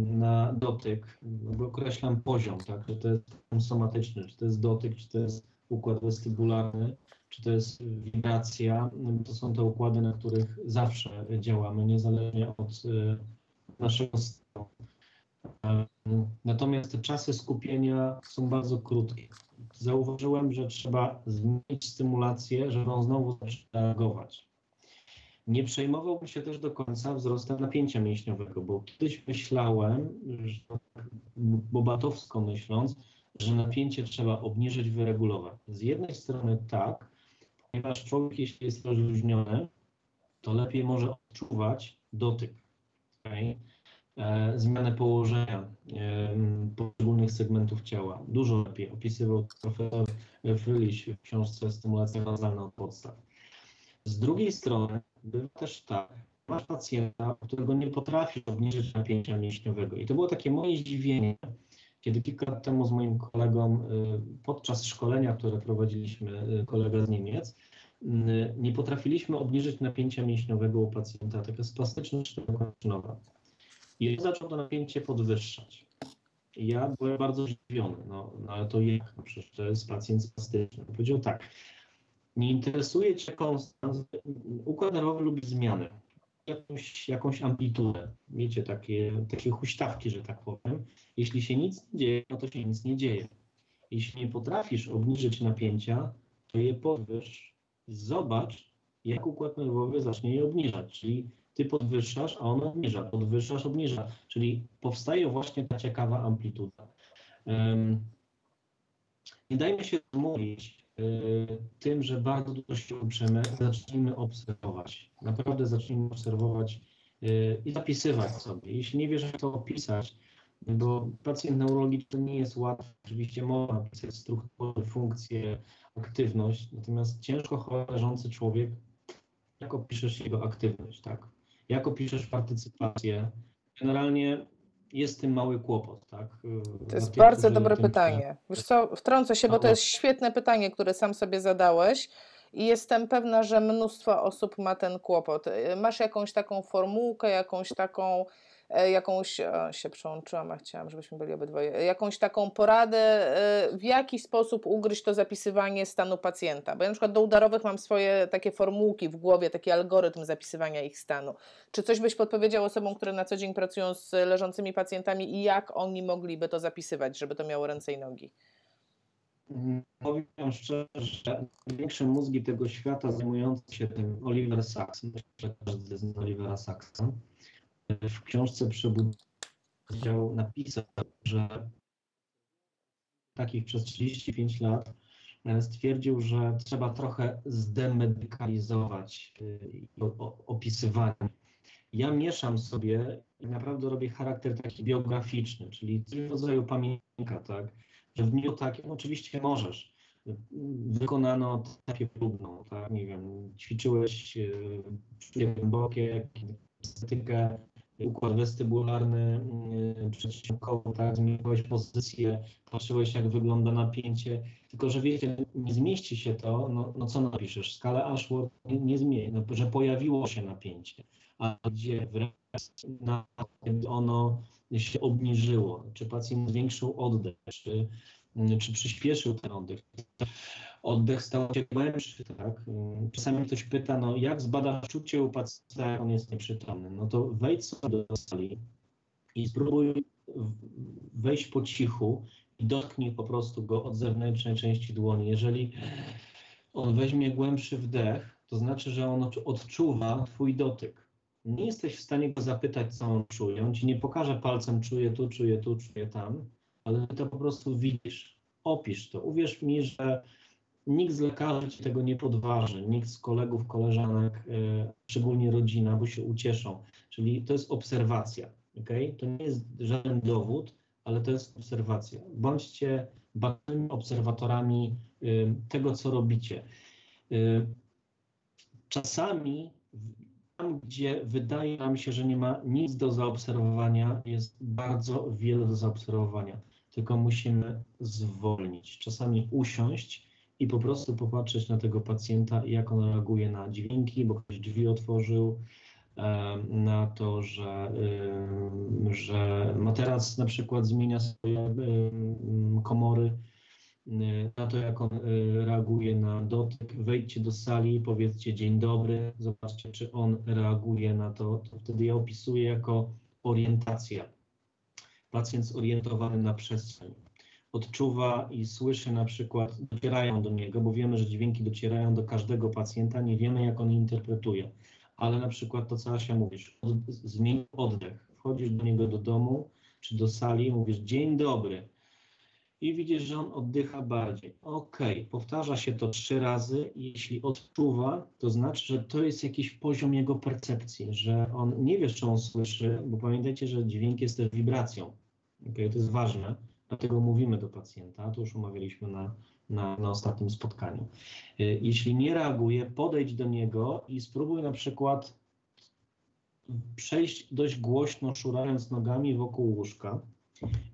na dotyk, bo określam poziom, tak, czy to jest somatyczny, czy to jest dotyk, czy to jest układ westybularny, czy to jest wibracja. To są te układy, na których zawsze działamy, niezależnie od y, naszego stanu. Natomiast te czasy skupienia są bardzo krótkie. Zauważyłem, że trzeba zmienić stymulację, żeby on znowu zaczął reagować. Nie przejmowałbym się też do końca wzrostem napięcia mięśniowego, bo kiedyś myślałem, że tak bobatowsko myśląc, że napięcie trzeba obniżyć, wyregulować. Z jednej strony tak, ponieważ człowiek, jeśli jest rozluźniony, to lepiej może odczuwać dotyk. okej? e, zmianę położenia em, poszczególnych segmentów ciała. Dużo lepiej opisywał profesor Fryliś w książce Stymulacja bazalna od podstaw. Z drugiej strony bywa też tak, masz pacjenta, którego nie potrafisz obniżyć napięcia mięśniowego. I to było takie moje zdziwienie, kiedy kilka lat temu z moim kolegą y, podczas szkolenia, które prowadziliśmy, y, kolega z Niemiec, y, nie potrafiliśmy obniżyć napięcia mięśniowego u pacjenta, taka spastyczność czterokończynowa. I on zaczął to napięcie podwyższać. Ja byłem bardzo zdziwiony, no, no ale to jak? No przecież to jest pacjent spastyczny. Powiedział tak, nie interesuje Cię konstans, układ nerwowy lubi zmiany, jakąś, jakąś amplitudę, wiecie, takie, takie huśtawki, że tak powiem. Jeśli się nic nie dzieje, no to się nic nie dzieje. Jeśli nie potrafisz obniżyć napięcia, to je podwyż, zobacz, jak układ nerwowy zacznie je obniżać, czyli ty podwyższasz, a on obniża, podwyższasz, obniża, czyli powstaje właśnie ta ciekawa amplituda. Em, Nie dajmy się zmówić tym, że bardzo dużo się uczymy, zacznijmy obserwować. Naprawdę zacznijmy obserwować y, i zapisywać sobie. Jeśli nie wiesz, jak to opisać, bo pacjent neurologiczny nie jest łatwy. Oczywiście można opisać strukturę, funkcję, aktywność, natomiast ciężko chory leżący człowiek, jak opiszesz jego aktywność, tak? Jak opiszesz partycypację? Generalnie jest z tym mały kłopot, tak? To jest bardzo dobre pytanie. Wiesz co, wtrącę się, bo to No. jest świetne pytanie, które sam sobie zadałeś i jestem pewna, że mnóstwo osób ma ten kłopot. Y, Masz jakąś taką formułkę, jakąś taką, e, jakąś, o, się przełączyłam, a chciałam, żebyśmy byli obydwoje, jakąś taką poradę, e, w jaki sposób ugryźć to zapisywanie stanu pacjenta. Bo ja na przykład do udarowych mam swoje takie formułki w głowie, taki algorytm zapisywania ich stanu. Czy coś byś podpowiedział osobom, które na co dzień pracują z leżącymi pacjentami i jak oni mogliby to zapisywać, żeby to miało ręce i nogi? Powiem szczerze, największe mózgi tego świata zajmujące się tym Oliver Sacks, myślę, że każdy Olivera Sacksa, w książce Przebudzał napisał, że takich przez 35 lat e, stwierdził, że trzeba trochę zdemedykalizować o- opisywanie. Ja mieszam sobie i naprawdę robię charakter taki biograficzny, czyli coś w rodzaju pamiętnika, tak? Że w dniu takim oczywiście możesz. Wykonano terapię próbną, tak, nie wiem, ćwiczyłeś e, głębokie, estetykę, układ westybularny, e, przedsionkowy, tak, zmieniłeś pozycję, patrzyłeś jak wygląda napięcie, tylko że wiecie, nie zmieści się to, no, no co napiszesz, skalę Ashworth nie, nie zmieni, no, że pojawiło się napięcie, a gdzie wraz na ono się obniżyło, czy pacjent zwiększył oddech, czy, czy przyspieszył ten oddech. Oddech stał się głębszy, tak? Czasami ktoś pyta, no jak zbadasz czucie u pacjenta, jak on jest nieprzytomny? No to wejdź sobie do sali i spróbuj wejść po cichu i dotknij po prostu go od zewnętrznej części dłoni. Jeżeli on weźmie głębszy wdech, to znaczy, że on odczuwa twój dotyk. Nie jesteś w stanie go zapytać, co on czuje. On ci nie pokaże palcem, czuje tu, czuje tu, czuje tam, ale ty to po prostu widzisz. Opisz to. Uwierz mi, że nikt z lekarzy ci tego nie podważy, nikt z kolegów, koleżanek, e, szczególnie rodzina, bo się ucieszą. Czyli to jest obserwacja. Okay? To nie jest żaden dowód, ale to jest obserwacja. Bądźcie badanymi obserwatorami y, tego, co robicie. Y, czasami tam, gdzie wydaje nam się, że nie ma nic do zaobserwowania, jest bardzo wiele do zaobserwowania. Tylko musimy zwolnić, czasami usiąść i po prostu popatrzeć na tego pacjenta, jak on reaguje na dźwięki, bo ktoś drzwi otworzył, na to, że, że materac na przykład zmienia swoje komory, na to, jak on y, reaguje na dotyk. Wejdźcie do sali, powiedzcie dzień dobry, zobaczcie, czy on reaguje na to. to wtedy ja opisuję jako orientacja. Pacjent zorientowany na przestrzeń. Odczuwa i słyszy na przykład, docierają do niego, bo wiemy, że dźwięki docierają do każdego pacjenta, nie wiemy, jak on je interpretuje ale na przykład to, co Asia mówisz, zmień oddech. Wchodzisz do niego do domu czy do sali, mówisz dzień dobry i widzisz, że on oddycha bardziej. Ok, powtarza się to trzy razy. Jeśli odczuwa, to znaczy, że to jest jakiś poziom jego percepcji, że on nie wie, czy on słyszy, bo pamiętajcie, że dźwięk jest też wibracją. Ok, to jest ważne, dlatego mówimy do pacjenta, to już umawialiśmy na na, na ostatnim spotkaniu. Y, jeśli nie reaguje, podejdź do niego i spróbuj na przykład przejść dość głośno, szurając nogami wokół łóżka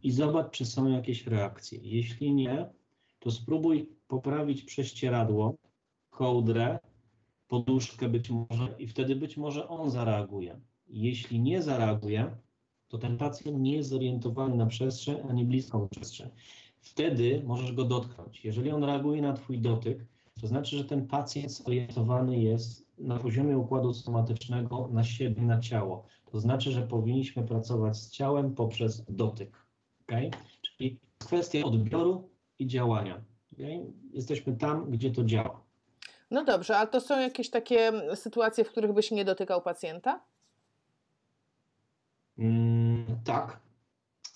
i zobacz, czy są jakieś reakcje. Jeśli nie, to spróbuj poprawić prześcieradło, kołdrę, poduszkę być może i wtedy być może on zareaguje. Jeśli nie zareaguje, to ten pacjent nie jest zorientowany na przestrzeń ani bliską przestrzeń wtedy możesz go dotknąć. Jeżeli on reaguje na Twój dotyk, to znaczy, że ten pacjent zorientowany jest na poziomie układu somatycznego na siebie, na ciało. To znaczy, że powinniśmy pracować z ciałem poprzez dotyk. Okay? Czyli kwestia odbioru i działania. Okay? Jesteśmy tam, gdzie to działa. No dobrze, a to są jakieś takie sytuacje, w których byś nie dotykał pacjenta? Mm, tak.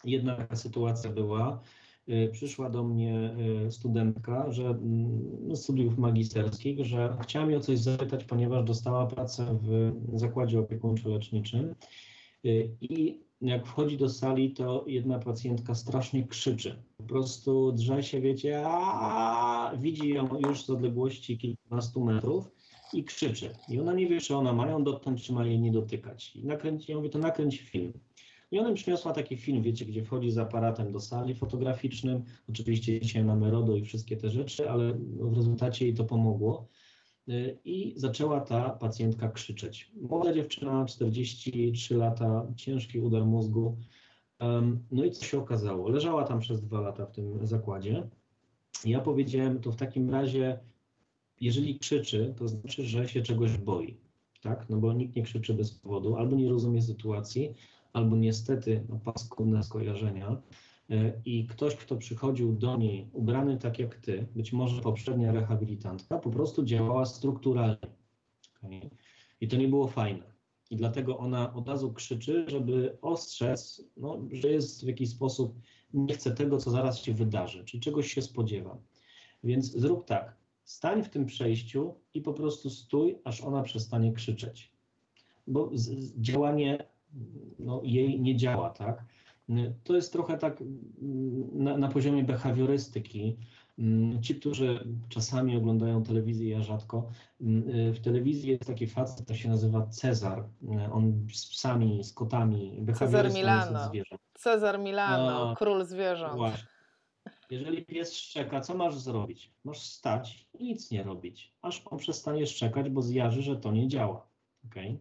Jedna sytuacja była. Y, przyszła do mnie y, studentka, że mm, studiów magisterskich, że chciała mi o coś zapytać, ponieważ dostała pracę w zakładzie opiekuńczo-leczniczym y, i jak wchodzi do sali, to jedna pacjentka strasznie krzyczy. Po prostu drze się, wiecie, a widzi ją już z odległości kilkunastu metrów i krzyczy. I ona nie wie, czy ona ma ją dotknąć, czy ma jej nie dotykać. I nakręci, ja mówię, to nakręć film. I ona przyniosła taki film, wiecie, gdzie wchodzi z aparatem do sali fotograficznym. Oczywiście dzisiaj mamy RODO i wszystkie te rzeczy, ale w rezultacie jej to pomogło. Y, I zaczęła ta pacjentka krzyczeć. Młoda dziewczyna, 43 lata, ciężki udar mózgu. No i co się okazało? Leżała tam przez dwa lata w tym zakładzie. Ja powiedziałem, to w takim razie, jeżeli krzyczy, to znaczy, że się czegoś boi. Tak? No bo nikt nie krzyczy bez powodu, albo nie rozumie sytuacji, albo niestety no, paskudne skojarzenia. E, I ktoś, kto przychodził do niej ubrany tak jak ty, być może poprzednia rehabilitantka, po prostu działała strukturalnie. Okay? I to nie było fajne. I dlatego ona od razu krzyczy, żeby ostrzec, no, że jest w jakiś sposób, nie chce tego, co zaraz się wydarzy, czyli czegoś się spodziewa. Więc zrób tak, stań w tym przejściu i po prostu stój, aż ona przestanie krzyczeć. Bo z, działanie no, jej nie działa, tak? To jest trochę tak na, na poziomie behawiorystyki. Ci, którzy czasami oglądają telewizję, ja rzadko, w telewizji jest taki facet, to się nazywa Cezar. On z psami, z kotami, Cezar Milano. Cezar Milano, A, król zwierząt. Właśnie. Jeżeli pies szczeka, co masz zrobić? Masz stać i nic nie robić, aż on przestanie szczekać, bo zjarzy, że to nie działa. Okay?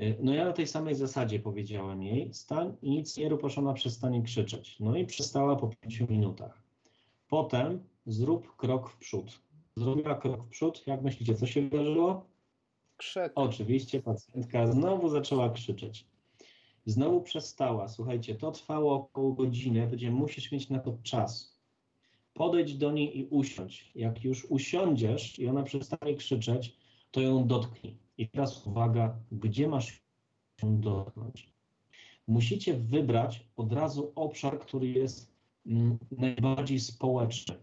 E, no ja na tej samej zasadzie powiedziałem jej, stań i nic nie rób, aż ona przestanie krzyczeć. No i przestała po pięciu minutach. Potem zrób krok w przód. Zrobiła krok w przód. Jak myślicie, co się wydarzyło? Krzyk. Oczywiście pacjentka znowu zaczęła krzyczeć. Znowu przestała. Słuchajcie, to trwało około godziny. Powiedziałem, musisz mieć na to czas. Podejdź do niej i usiądź. Jak już usiądziesz i ona przestanie krzyczeć, to ją dotknij. I teraz uwaga, gdzie masz się dotknąć. Musicie wybrać od razu obszar, który jest mm, najbardziej społeczny.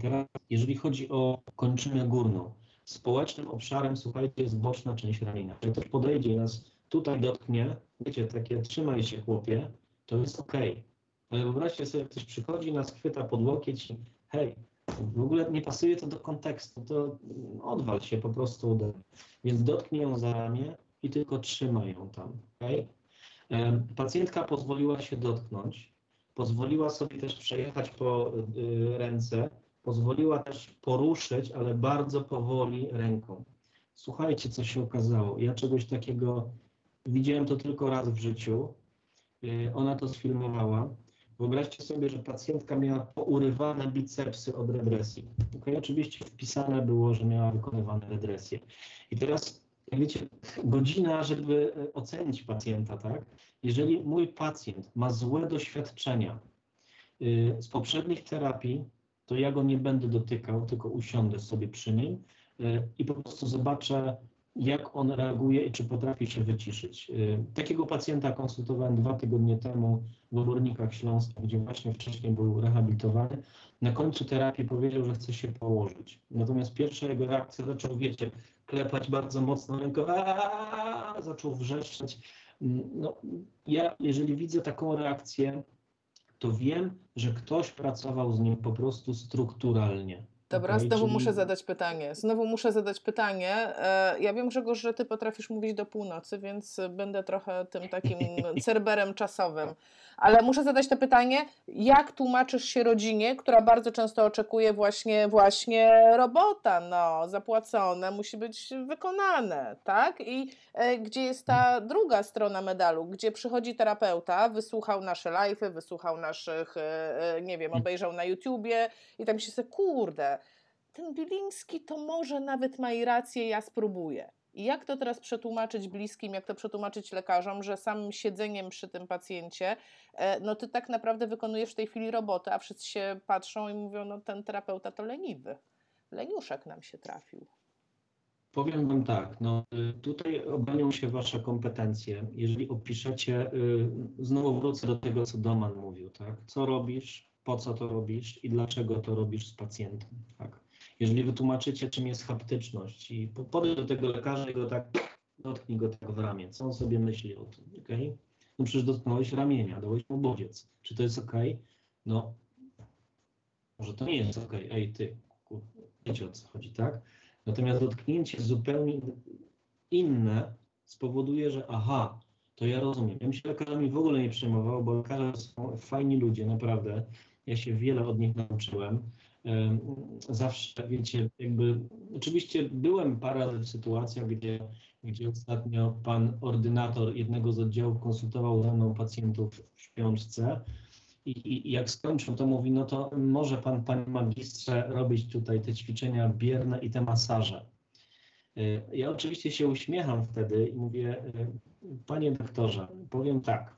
Teraz, jeżeli chodzi o kończynę górną, społecznym obszarem, słuchajcie, jest boczna część ramienia. Jak ktoś podejdzie i nas tutaj dotknie, wiecie, takie trzymaj się chłopie, to jest ok. Ale wyobraźcie sobie, ktoś przychodzi, nas chwyta pod łokieć i hej, w ogóle nie pasuje to do kontekstu, to odwal się po prostu ode. Więc dotknij ją za ramię i tylko trzymaj ją tam, ok? Pacjentka pozwoliła się dotknąć, pozwoliła sobie też przejechać po y, ręce, pozwoliła też poruszyć, ale bardzo powoli ręką. Słuchajcie, co się okazało. Ja czegoś takiego widziałem to tylko raz w życiu. Y, Ona to sfilmowała. Wyobraźcie sobie, że pacjentka miała pourywane bicepsy od redresji. Okay? Oczywiście wpisane było, że miała wykonywane redresje. I teraz, jak wiecie, godzina, żeby e, ocenić pacjenta, tak? Jeżeli mój pacjent ma złe doświadczenia y, z poprzednich terapii, to ja go nie będę dotykał, tylko usiądę sobie przy nim y, i po prostu zobaczę, jak on reaguje i czy potrafi się wyciszyć. Y, Takiego pacjenta konsultowałem dwa tygodnie temu w Obornikach Śląskich, gdzie właśnie wcześniej był rehabilitowany. Na końcu terapii powiedział, że chce się położyć. Natomiast pierwsza jego reakcja zaczął, wiecie, klepać bardzo mocno ręką, "Aaaa!" zaczął wrzeszczeć. No, ja, jeżeli widzę taką reakcję, to wiem, że ktoś pracował z nim po prostu strukturalnie. Dobra, Okej, znowu czyli- muszę zadać pytanie. Znowu muszę zadać pytanie. E, Ja wiem, Grzegorz, że ty potrafisz mówić do północy, więc będę trochę tym takim cerberem czasowym. Ale muszę zadać to pytanie, jak tłumaczysz się rodzinie, która bardzo często oczekuje właśnie, właśnie robota, no, zapłacone, musi być wykonane, tak? I e, gdzie jest ta druga strona medalu, gdzie przychodzi terapeuta, wysłuchał nasze live'y, wysłuchał naszych, e, nie wiem, obejrzał na YouTubie i tam się kurde, ten Biliński to może nawet ma i rację, ja spróbuję. I jak to teraz przetłumaczyć bliskim, jak to przetłumaczyć lekarzom, że samym siedzeniem przy tym pacjencie, e, no ty tak naprawdę wykonujesz w tej chwili robotę, a wszyscy się patrzą i mówią, no ten terapeuta to leniwy. Leniuszek nam się trafił. Powiem Wam tak, no tutaj obronią się Wasze kompetencje. Jeżeli opiszecie, y, znowu wrócę do tego, co Doman mówił, tak? Co robisz, po co to robisz i dlaczego to robisz z pacjentem, tak? Jeżeli wytłumaczycie, czym jest haptyczność i po- podejdź do tego lekarza i go tak, dotknij go tak w ramię, co on sobie myśli o tym, okej? No przecież dotknąłeś ramienia, dałeś mu bodziec. Czy to jest okej? No, może to nie jest okej. Ej, ty, kur- wiecie o co chodzi, tak? Natomiast dotknięcie zupełnie inne spowoduje, że aha, to ja rozumiem. Ja bym się lekarzami w ogóle nie przejmował, bo lekarze są fajni ludzie, naprawdę. Ja się wiele od nich nauczyłem. Zawsze, wiecie, jakby, oczywiście byłem parę w sytuacjach, gdzie, gdzie ostatnio pan ordynator jednego z oddziałów konsultował ze mną pacjentów w śpiączce i, i, jak skończył, to mówi, no to może pan, panie magistrze, robić tutaj te ćwiczenia bierne i te masaże. Y, Ja oczywiście się uśmiecham wtedy i mówię, y, panie doktorze, powiem tak,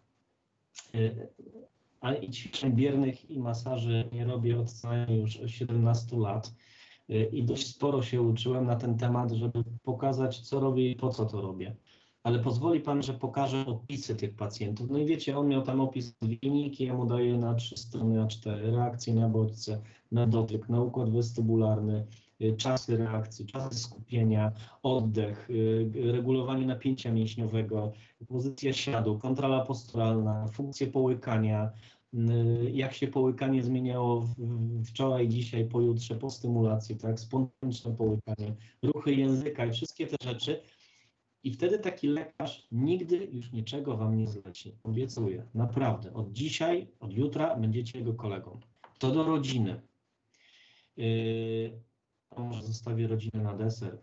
y, a i ćwiczeń biernych i masaży nie robię od co już 17 lat y, i dość sporo się uczyłem na ten temat, żeby pokazać, co robię i po co to robię. Ale pozwoli pan, że pokażę opisy tych pacjentów. No i wiecie, on miał tam opis linijki, ja mu daję na trzy strony A4, reakcje na bodźce, na dotyk, na układ westybularny, y, czasy reakcji, czasy skupienia, oddech, y, regulowanie napięcia mięśniowego, pozycja siadu, kontrola posturalna, funkcje połykania, jak się połykanie zmieniało wczoraj, dzisiaj, pojutrze, po stymulacji, tak, spontaniczne połykanie, ruchy języka i wszystkie te rzeczy. I wtedy taki lekarz nigdy już niczego wam nie zleci. Obiecuję, naprawdę. Od dzisiaj, od jutra będziecie jego kolegą. To do rodziny. Yy, a może zostawię rodzinę na deser.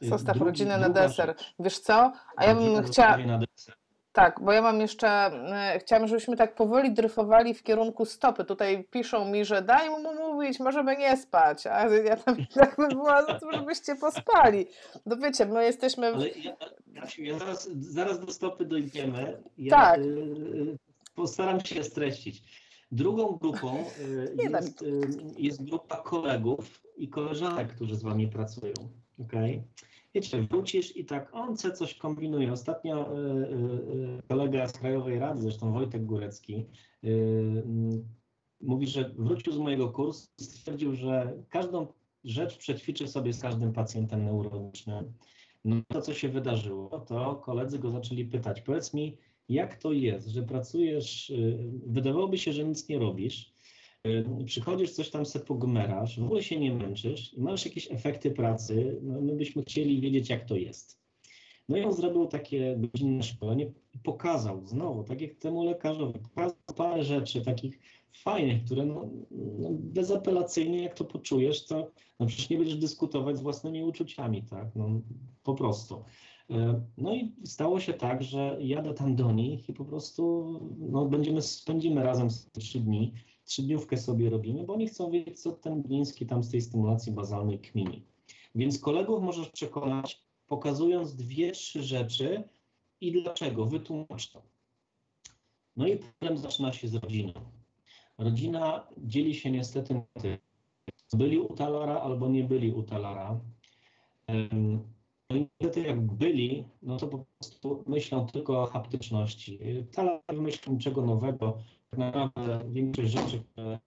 Yy, Zostaw drugi- rodzinę na druga deser. Wiesz co? A ja bym chciała, na deser. Tak, bo ja mam jeszcze, e, chciałam, żebyśmy tak powoli dryfowali w kierunku stopy. Tutaj piszą mi, że daj mu mówić, możemy nie spać, a ja tam tak by była za to, żebyście pospali. No wiecie, my jesteśmy, Ale ja, Kasiu, ja zaraz, zaraz do stopy dojdziemy. Ja, Tak. y, postaram się streścić. Drugą grupą da jest, jest grupa kolegów i koleżanek, którzy z wami pracują. Okay? Wiecie, wrócisz i tak on coś kombinuje. Ostatnio y, y, y, kolega z Krajowej Rady, zresztą Wojtek Górecki, mówi, że wrócił z mojego kursu i stwierdził, że każdą rzecz przećwiczy sobie z każdym pacjentem neurologicznym. No to, co się wydarzyło, to koledzy go zaczęli pytać, powiedz mi, jak to jest, że pracujesz, wydawałoby się, że nic nie robisz, przychodzisz, coś tam se pogmerasz, w ogóle się nie męczysz i masz jakieś efekty pracy, no my byśmy chcieli wiedzieć, jak to jest. No i on zrobił takie godzinne szkolenie i pokazał znowu, tak jak temu lekarzowi, pokazał parę rzeczy takich fajnych, które no, no bezapelacyjnie, jak to poczujesz, to no przecież nie będziesz dyskutować z własnymi uczuciami, tak, no po prostu. E, No i stało się tak, że jadę tam do nich i po prostu no, będziemy, spędzimy razem trzy dni, trzydniówkę sobie robimy, bo oni chcą wiedzieć, co ten Gliński tam z tej stymulacji bazalnej kmini. Więc kolegów możesz przekonać, pokazując dwie, trzy rzeczy i dlaczego, wytłumacz to. No i problem zaczyna się z rodziną. Rodzina dzieli się niestety na co byli u talara albo nie byli u talara. No i niestety jak byli, no to po prostu myślą tylko o haptyczności. Talar nie wymyślił niczego nowego. Naprawdę większość rzeczy, które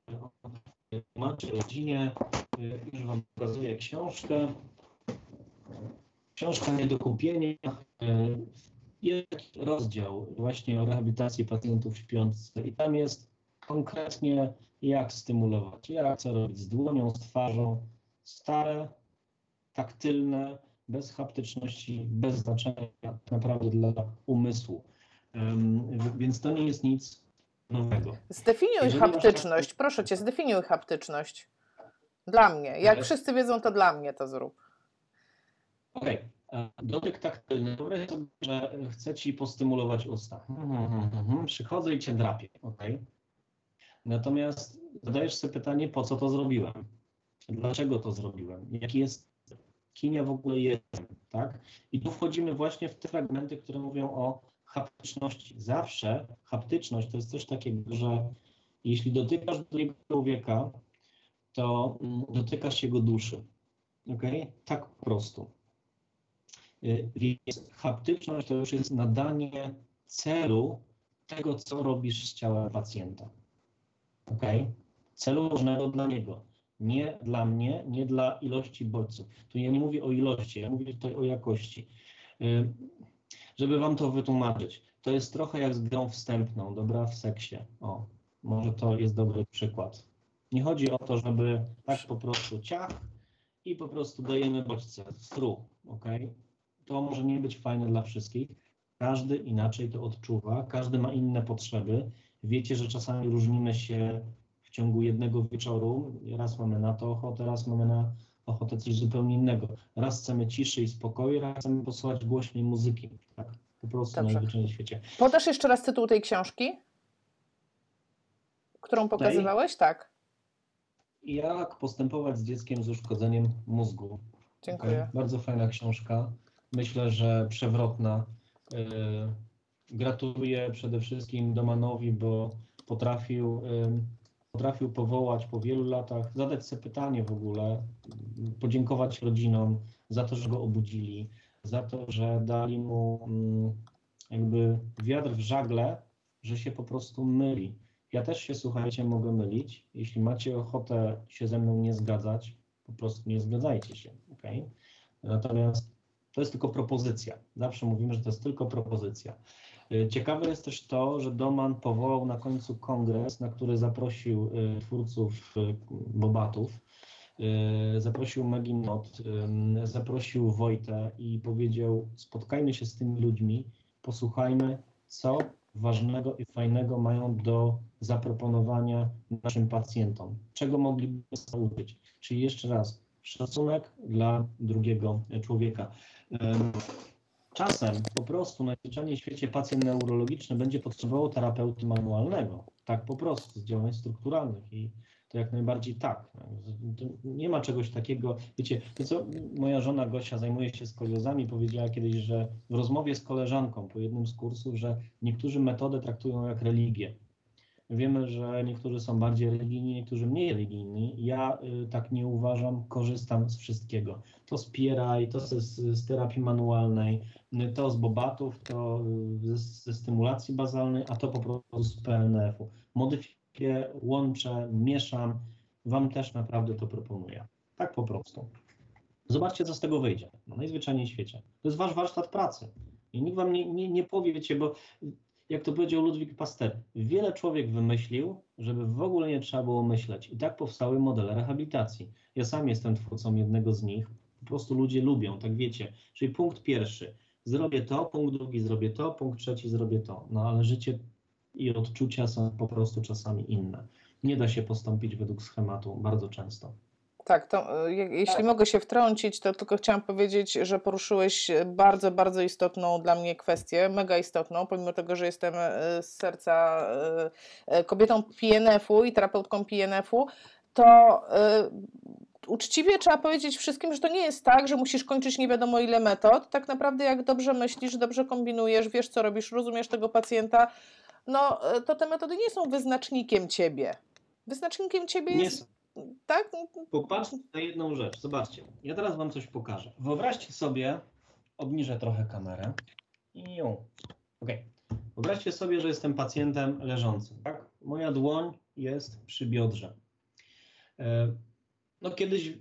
macie rodzinie, y, już Wam pokazuję książkę. Książka nie do kupienia. y, Jest rozdział właśnie o rehabilitacji pacjentów śpiących i tam jest konkretnie jak stymulować, jak co robić z dłonią, z twarzą. Stare, taktylne, bez haptyczności, bez znaczenia tak naprawdę dla umysłu. Więc to nie jest nic nowego. Zdefiniuj Jeżeli masz haptyczność, proszę cię, zdefiniuj haptyczność. Dla mnie. Jak Ale- wszyscy wiedzą, to dla mnie to zrób. Okej, e, dotyk taktylny. Wyobraź sobie, że chcę ci postymulować usta. Mhm, mhm, Przychodzę i cię drapię, okej? Natomiast zadajesz sobie pytanie, po co to zrobiłem? Dlaczego to zrobiłem? Jaki jest, kim ja w ogóle jestem, tak? I tu wchodzimy właśnie w te fragmenty, które mówią o haptyczności. Zawsze haptyczność to jest coś takiego, że jeśli dotykasz drugiego człowieka, to mm, dotykasz jego duszy. Okej? Tak po prostu. Y, Więc haptyczność to już jest nadanie celu tego, co robisz z ciała pacjenta. Ok? Celu różnego dla niego. Nie dla mnie, nie dla ilości bodźców. Tu ja nie mówię o ilości, ja mówię tutaj o jakości. Żeby wam to wytłumaczyć, to jest trochę jak z grą wstępną, dobra, w seksie. O, może to jest dobry przykład. Nie chodzi o to, żeby tak po prostu ciach i po prostu dajemy bodźce, through, ok? To może nie być fajne dla wszystkich. Każdy inaczej to odczuwa, każdy ma inne potrzeby. Wiecie, że czasami różnimy się w ciągu jednego wieczoru. Raz mamy na to ochotę, raz mamy na ochotę coś zupełnie innego. Raz chcemy ciszy i spokoju, raz chcemy posłuchać głośnej muzyki. Tak, po prostu Dobrze. najzwyczajniej w świecie. Podasz jeszcze raz tytuł tej książki, którą pokazywałeś? Tak. Jak postępować z dzieckiem z uszkodzeniem mózgu? Dziękuję. Okej, Bardzo fajna książka. Myślę, że przewrotna. Yy, Gratuluję przede wszystkim Domanowi, bo potrafił, yy, potrafił powołać po wielu latach, zadać sobie pytanie w ogóle, podziękować rodzinom za to, że go obudzili, za to, że dali mu mm, jakby wiatr w żagle, że się po prostu myli. Ja też się, słuchajcie, mogę mylić. Jeśli macie ochotę się ze mną nie zgadzać, po prostu nie zgadzajcie się, ok? Natomiast to jest tylko propozycja. Zawsze mówimy, że to jest tylko propozycja. Y, Ciekawe jest też to, że Doman powołał na końcu kongres, na który zaprosił y, twórców y, Bobatów, zaprosił Maginot, zaprosił Wojtę i powiedział: Spotkajmy się z tymi ludźmi, posłuchajmy, co ważnego i fajnego mają do zaproponowania naszym pacjentom, czego mogliby się nauczyć. Czyli jeszcze raz, szacunek dla drugiego człowieka. Em, Czasem po prostu najzwyczajniej w świecie pacjent neurologiczny będzie potrzebował terapeuty manualnego. Tak po prostu, z działań strukturalnych i to jak najbardziej tak. Nie ma czegoś takiego, wiecie, to co moja żona Gosia zajmuje się skoliozami, powiedziała kiedyś, że w rozmowie z koleżanką po jednym z kursów, że niektórzy metodę traktują jak religię. Wiemy, że niektórzy są bardziej religijni, niektórzy mniej religijni. Ja y, tak nie uważam, korzystam z wszystkiego. To z PRI, to z, z terapii manualnej, y, to z bobatów, to y, ze, ze stymulacji bazalnej, a to po prostu z PNF-u. Modyfikuję, łączę, mieszam. Wam też naprawdę to proponuję. Tak po prostu. Zobaczcie, co z tego wyjdzie. No, najzwyczajniej w świecie. To jest wasz warsztat pracy. I nikt wam nie, nie, nie powie, wiecie, bo jak to powiedział Ludwik Pasteur, wiele człowiek wymyślił, żeby w ogóle nie trzeba było myśleć. I tak powstały modele rehabilitacji. Ja sam jestem twórcą jednego z nich. Po prostu ludzie lubią, tak wiecie. Czyli punkt pierwszy, zrobię to, punkt drugi, zrobię to, punkt trzeci, zrobię to. No ale życie i odczucia są po prostu czasami inne. Nie da się postąpić według schematu bardzo często. Tak, to je, jeśli tak. mogę się wtrącić, to tylko chciałam powiedzieć, że poruszyłeś bardzo, bardzo istotną dla mnie kwestię, mega istotną, pomimo tego, że jestem e, z serca e, e, kobietą PNF-u i terapeutką PNF-u, to uczciwie trzeba powiedzieć wszystkim, że to nie jest tak, że musisz kończyć nie wiadomo ile metod. Tak naprawdę, jak dobrze myślisz, dobrze kombinujesz, wiesz co robisz, rozumiesz tego pacjenta, no to te metody nie są wyznacznikiem ciebie. Wyznacznikiem ciebie nie jest tak? Popatrzcie na jedną rzecz. Zobaczcie. Ja teraz Wam coś pokażę. Wyobraźcie sobie, obniżę trochę kamerę. I ją. Ok. Wyobraźcie sobie, że jestem pacjentem leżącym. Tak? Moja dłoń jest przy biodrze. E, no kiedyś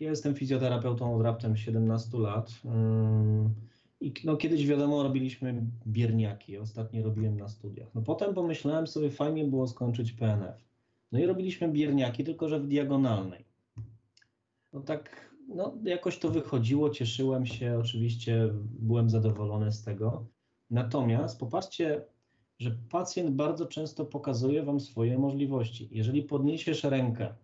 ja jestem fizjoterapeutą od raptem 17 lat. I no, kiedyś wiadomo, robiliśmy bierniaki. Ostatnio robiłem na studiach. No potem pomyślałem sobie, fajnie było skończyć PNF. No i robiliśmy bierniaki, tylko że w diagonalnej. No tak, no jakoś to wychodziło, cieszyłem się, oczywiście byłem zadowolony z tego. Natomiast popatrzcie, że pacjent bardzo często pokazuje Wam swoje możliwości. Jeżeli podniesiesz rękę,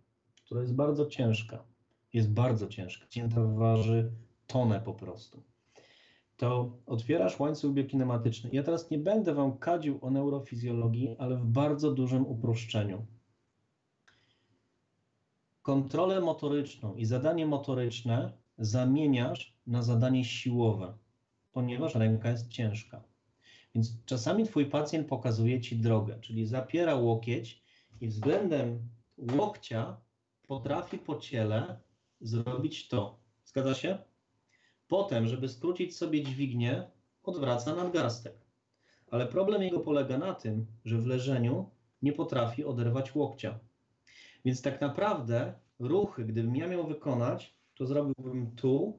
która jest bardzo ciężka, jest bardzo ciężka, cięta waży tonę po prostu, to otwierasz łańcuch biokinematyczny. Ja teraz nie będę Wam kadził o neurofizjologii, ale w bardzo dużym uproszczeniu kontrolę motoryczną i zadanie motoryczne zamieniasz na zadanie siłowe, ponieważ ręka jest ciężka. Więc czasami twój pacjent pokazuje ci drogę, czyli zapiera łokieć i względem łokcia potrafi po ciele zrobić to. Zgadza się? Potem, żeby skrócić sobie dźwignię, odwraca nadgarstek. Ale problem jego polega na tym, że w leżeniu nie potrafi oderwać łokcia. Więc tak naprawdę ruchy, gdybym ja miał wykonać, to zrobiłbym tu,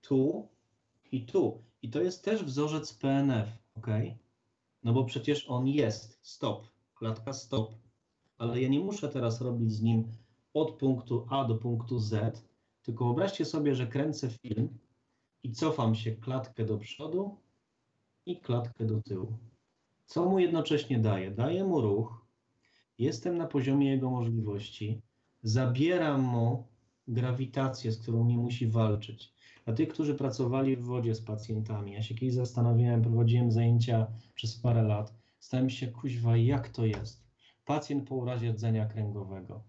tu i tu. I to jest też wzorzec PNF, ok? No bo przecież on jest stop, klatka stop, ale ja nie muszę teraz robić z nim od punktu A do punktu Z, tylko wyobraźcie sobie, że kręcę film i cofam się klatkę do przodu i klatkę do tyłu. Co mu jednocześnie daje? Daje mu ruch, jestem na poziomie jego możliwości, zabieram mu grawitację, z którą nie musi walczyć. Dla tych, którzy pracowali w wodzie z pacjentami, ja się kiedyś zastanawiałem, prowadziłem zajęcia przez parę lat, stałem się kuźwa, jak to jest. Pacjent po urazie rdzenia kręgowego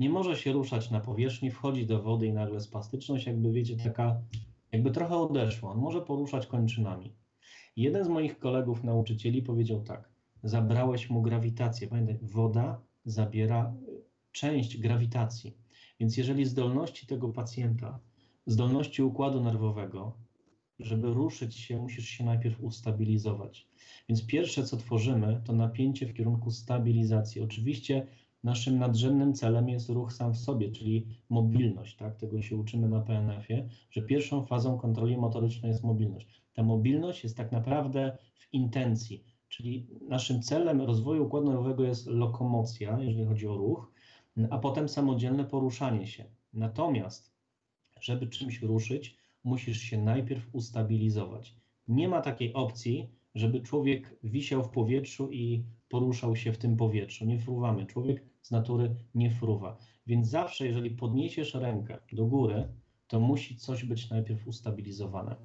nie może się ruszać na powierzchni, wchodzi do wody i nagle spastyczność, jakby wiecie, taka, jakby trochę odeszła. On może poruszać kończynami. Jeden z moich kolegów, nauczycieli, powiedział tak: zabrałeś mu grawitację. Pamiętaj, woda zabiera część grawitacji. Więc jeżeli zdolności tego pacjenta, zdolności układu nerwowego, żeby ruszyć się, musisz się najpierw ustabilizować. Więc pierwsze, co tworzymy, to napięcie w kierunku stabilizacji. Oczywiście naszym nadrzędnym celem jest ruch sam w sobie, czyli mobilność. Tak? Tego się uczymy na PNF-ie, że pierwszą fazą kontroli motorycznej jest mobilność. Ta mobilność jest tak naprawdę w intencji Czyli naszym celem rozwoju układu nerwowego jest lokomocja, jeżeli chodzi o ruch, a potem samodzielne poruszanie się. Natomiast, żeby czymś ruszyć, musisz się najpierw ustabilizować. Nie ma takiej opcji, żeby człowiek wisiał w powietrzu i poruszał się w tym powietrzu. Nie fruwamy. Człowiek z natury nie fruwa. Więc zawsze, jeżeli podniesiesz rękę do góry, to musi coś być najpierw ustabilizowane.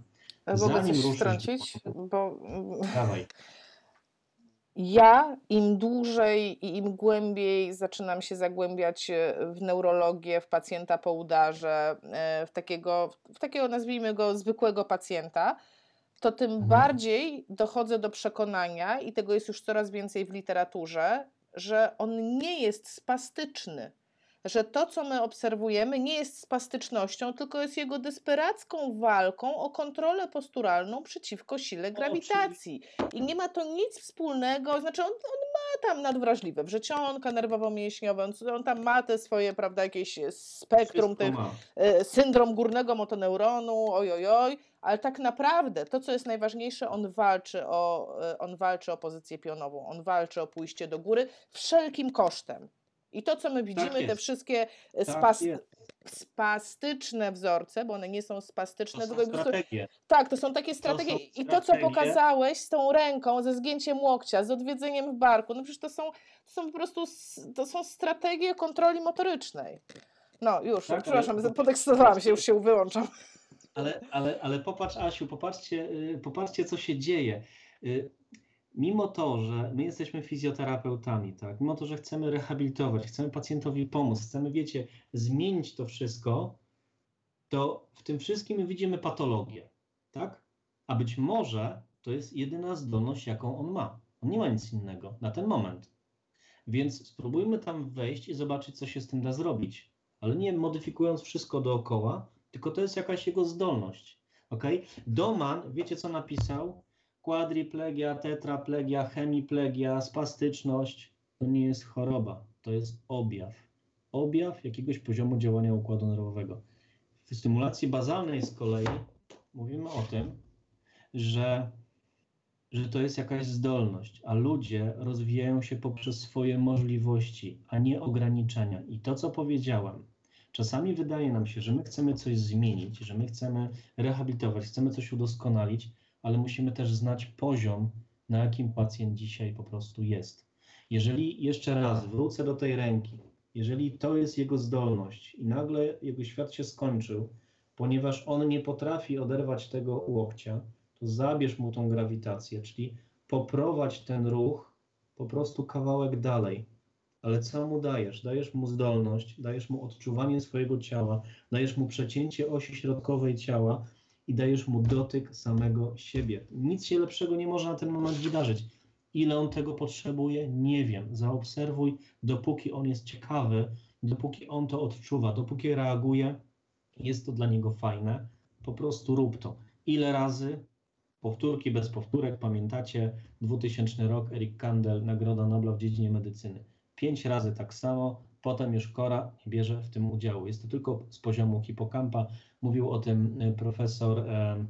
Mogę coś ruszysz... wtrącić? Bo... Dawaj ja im dłużej i im głębiej zaczynam się zagłębiać e, w neurologię, w pacjenta po udarze, e, w takiego, w takiego nazwijmy go zwykłego pacjenta, to tym Mhm. bardziej dochodzę do przekonania, i tego jest już coraz więcej w literaturze, że on nie jest spastyczny. Że to, co my obserwujemy, nie jest spastycznością, tylko jest jego desperacką walką o kontrolę posturalną przeciwko sile grawitacji. I nie ma to nic wspólnego, znaczy on, on ma tam nadwrażliwe wrzecionka nerwowo-mięśniowe, on, on tam ma te swoje, prawda, jakieś spektrum Wszystko tych e, syndrom górnego motoneuronu, ojojoj, ale tak naprawdę to, co jest najważniejsze, on walczy o, e, on walczy o pozycję pionową, on walczy o pójście do góry wszelkim kosztem. I to, co my widzimy, te jest. wszystkie e, Tak spas, jest. spastyczne wzorce, bo one nie są To spastyczne, są tylko strategie. tak, to są takie strategie. są I to, co strategie. pokazałeś z tą ręką, ze zgięciem łokcia, z odwiedzeniem w barku, no przecież to są, to są po prostu to są strategie kontroli motorycznej. No już, Tak, przepraszam, ale- podekscytowałam się, już się wyłączam. Ale, ale, ale popatrz, Asiu, popatrzcie, y, popatrzcie, co się dzieje. Mimo to, że my jesteśmy fizjoterapeutami, tak, mimo to, że chcemy rehabilitować, chcemy pacjentowi pomóc, chcemy, wiecie, zmienić to wszystko, to w tym wszystkim my widzimy patologię, tak? A być może to jest jedyna zdolność, jaką on ma. On nie ma nic innego na ten moment. Więc spróbujmy tam wejść i zobaczyć, co się z tym da zrobić. Ale nie modyfikując wszystko dookoła, tylko to jest jakaś jego zdolność. ok? Doman, wiecie co napisał? Quadriplegia, tetraplegia, hemiplegia, spastyczność to nie jest choroba, to jest objaw. Objaw jakiegoś poziomu działania układu nerwowego. W stymulacji bazalnej z kolei mówimy o tym, że, że to jest jakaś zdolność, a ludzie rozwijają się poprzez swoje możliwości, a nie ograniczenia. I to, co powiedziałem, czasami wydaje nam się, że my chcemy coś zmienić, że my chcemy rehabilitować, chcemy coś udoskonalić, ale musimy też znać poziom, na jakim pacjent dzisiaj po prostu jest. Jeżeli jeszcze raz wrócę do tej ręki, jeżeli to jest jego zdolność i nagle jego świat się skończył, ponieważ on nie potrafi oderwać tego łokcia, to zabierz mu tą grawitację, czyli poprowadź ten ruch po prostu kawałek dalej. Ale co mu dajesz? Dajesz mu zdolność, dajesz mu odczuwanie swojego ciała, dajesz mu przecięcie osi środkowej ciała i dajesz mu dotyk samego siebie. Nic się lepszego nie może na ten moment wydarzyć. Ile on tego potrzebuje, nie wiem. Zaobserwuj, dopóki on jest ciekawy, dopóki on to odczuwa, dopóki reaguje, jest to dla niego fajne. Po prostu rób to. Ile razy? Powtórki bez powtórek. Pamiętacie 2000 rok, Eric Kandel, Nagroda Nobla w dziedzinie medycyny. Pięć razy tak samo, potem już Kora nie bierze w tym udziału. Jest to tylko z poziomu hipokampa. Mówił o tym y, profesor em,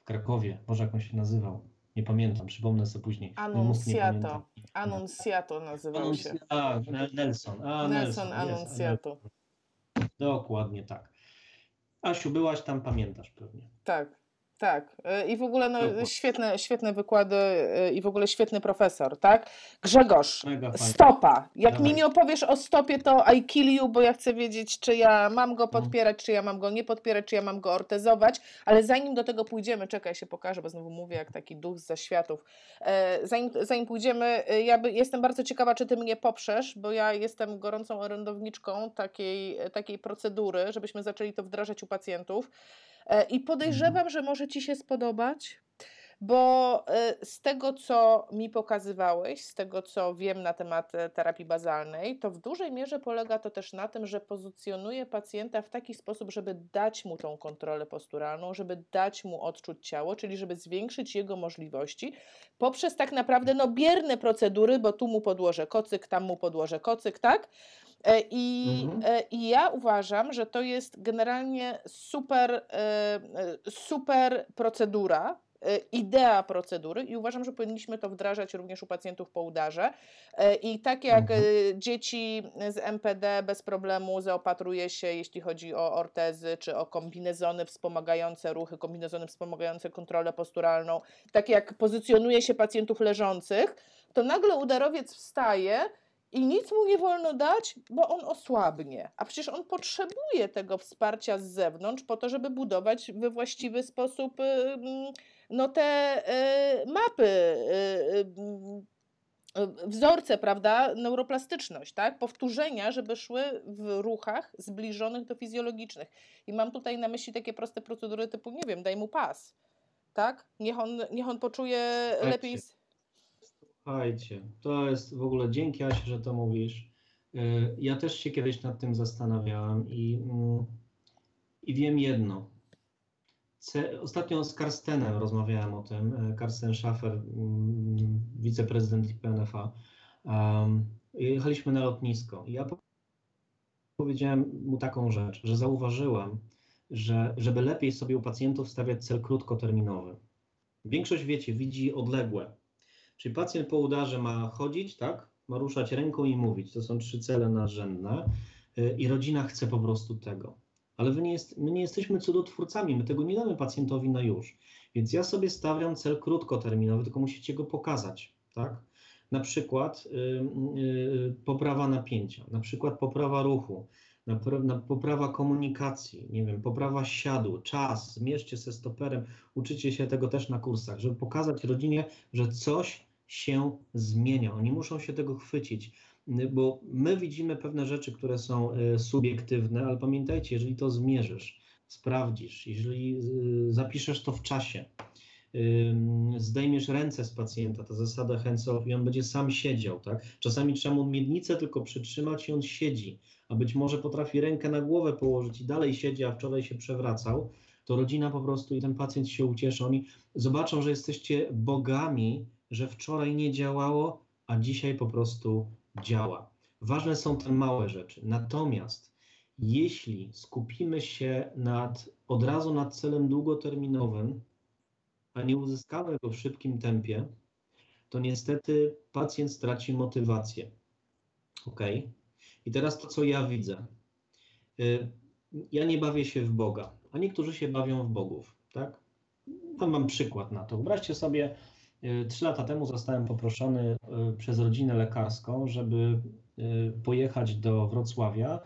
w Krakowie, Boże jak on się nazywał, nie pamiętam, przypomnę sobie później. Annunciato. Annunciato nazywał się. A, Nel- Nelson. A, Nelson jest, Annunciato. Dokładnie tak. Asiu, byłaś tam, pamiętasz pewnie. Tak, tak. Y, I w ogóle no, świetne, świetne wykłady y, i w ogóle świetny profesor, tak? Grzegorz, stopa. Jak mi Dawaj. nie opowiesz o stopie, to I kill you, bo ja chcę wiedzieć, czy ja mam No. go podpierać, czy ja mam go nie podpierać, czy ja mam go ortezować, ale zanim do tego pójdziemy, czekaj, ja się pokażę, bo znowu mówię jak taki duch z zaświatów. E, zanim, zanim pójdziemy, e, ja by, jestem bardzo ciekawa, czy ty mnie poprzesz, bo ja jestem gorącą orędowniczką takiej, takiej procedury, żebyśmy zaczęli to wdrażać u pacjentów. E, I podejrzewam, że może Ci się spodobać, bo e, z tego, co mi pokazywałeś, z tego, co wiem na temat e, terapii bazalnej, to w dużej mierze polega to też na tym, że pozycjonuje pacjenta w taki sposób, żeby dać mu tą kontrolę posturalną, żeby dać mu odczuć ciało, czyli żeby zwiększyć jego możliwości poprzez tak naprawdę no, bierne procedury, bo tu mu podłożę kocyk, tam mu podłożę kocyk, tak? E, I, Mhm. e, I ja uważam, że to jest generalnie super, e, super procedura, idea procedury i uważam, że powinniśmy to wdrażać również u pacjentów po udarze. I tak jak Mhm. dzieci z MPD bez problemu zaopatruje się, jeśli chodzi o ortezy czy o kombinezony wspomagające ruchy, kombinezony wspomagające kontrolę posturalną, tak jak pozycjonuje się pacjentów leżących, to nagle udarowiec wstaje i nic mu nie wolno dać, bo on osłabnie. A przecież on potrzebuje tego wsparcia z zewnątrz po to, żeby budować we właściwy sposób no, te y, mapy, y, y, wzorce, prawda, neuroplastyczność, tak? Powtórzenia, żeby szły w ruchach zbliżonych do fizjologicznych. I mam tutaj na myśli takie proste procedury typu, nie wiem, daj mu pas. tak? Niech on, niech on poczuje lepiej. Słuchajcie, to jest w ogóle dzięki Asi, że to mówisz. Y, Ja też się kiedyś nad tym zastanawiałem i, mm, i wiem jedno. Ostatnio z Karstenem rozmawiałem o tym. y, Karsten Schaffer, mm, wiceprezydent IPNFA. Um, jechaliśmy na lotnisko ja po- powiedziałem mu taką rzecz, że zauważyłem, że żeby lepiej sobie u pacjentów stawiać cel krótkoterminowy. Większość, wiecie, widzi odległe. Czyli pacjent po udarze ma chodzić, tak? Ma ruszać ręką i mówić. To są trzy cele nadrzędne. Y, I rodzina chce po prostu tego. Ale wy nie jest, my nie jesteśmy cudotwórcami, my tego nie damy pacjentowi na już. Więc ja sobie stawiam cel krótkoterminowy, tylko musicie go pokazać, tak? Na przykład y, y, poprawa napięcia, na przykład poprawa ruchu, poprawa komunikacji, nie wiem, poprawa siadu, czas, zmierzcie się stoperem, uczycie się tego też na kursach, żeby pokazać rodzinie, że coś się zmienia. Oni muszą się tego chwycić, bo my widzimy pewne rzeczy, które są y, subiektywne, ale pamiętajcie, jeżeli to zmierzysz, sprawdzisz, jeżeli y, zapiszesz to w czasie, zdejmiesz ręce z pacjenta, ta zasada hands off i on będzie sam siedział, tak? Czasami trzeba mu miednicę tylko przytrzymać i on siedzi, a być może potrafi rękę na głowę położyć i dalej siedzi, a wczoraj się przewracał, to rodzina po prostu i ten pacjent się ucieszy. Oni zobaczą, że jesteście bogami, że wczoraj nie działało, a dzisiaj po prostu działa. Ważne są te małe rzeczy. Natomiast jeśli skupimy się nad, od razu nad celem długoterminowym, a nie uzyskamy go w szybkim tempie, to niestety pacjent straci motywację. Ok? I teraz to, co ja widzę. Y, Ja nie bawię się w Boga, a niektórzy się bawią w bogów, tak? Tam mam przykład na to. Wyobraźcie sobie, y, trzy lata temu zostałem poproszony y, przez rodzinę lekarską, żeby pojechać do Wrocławia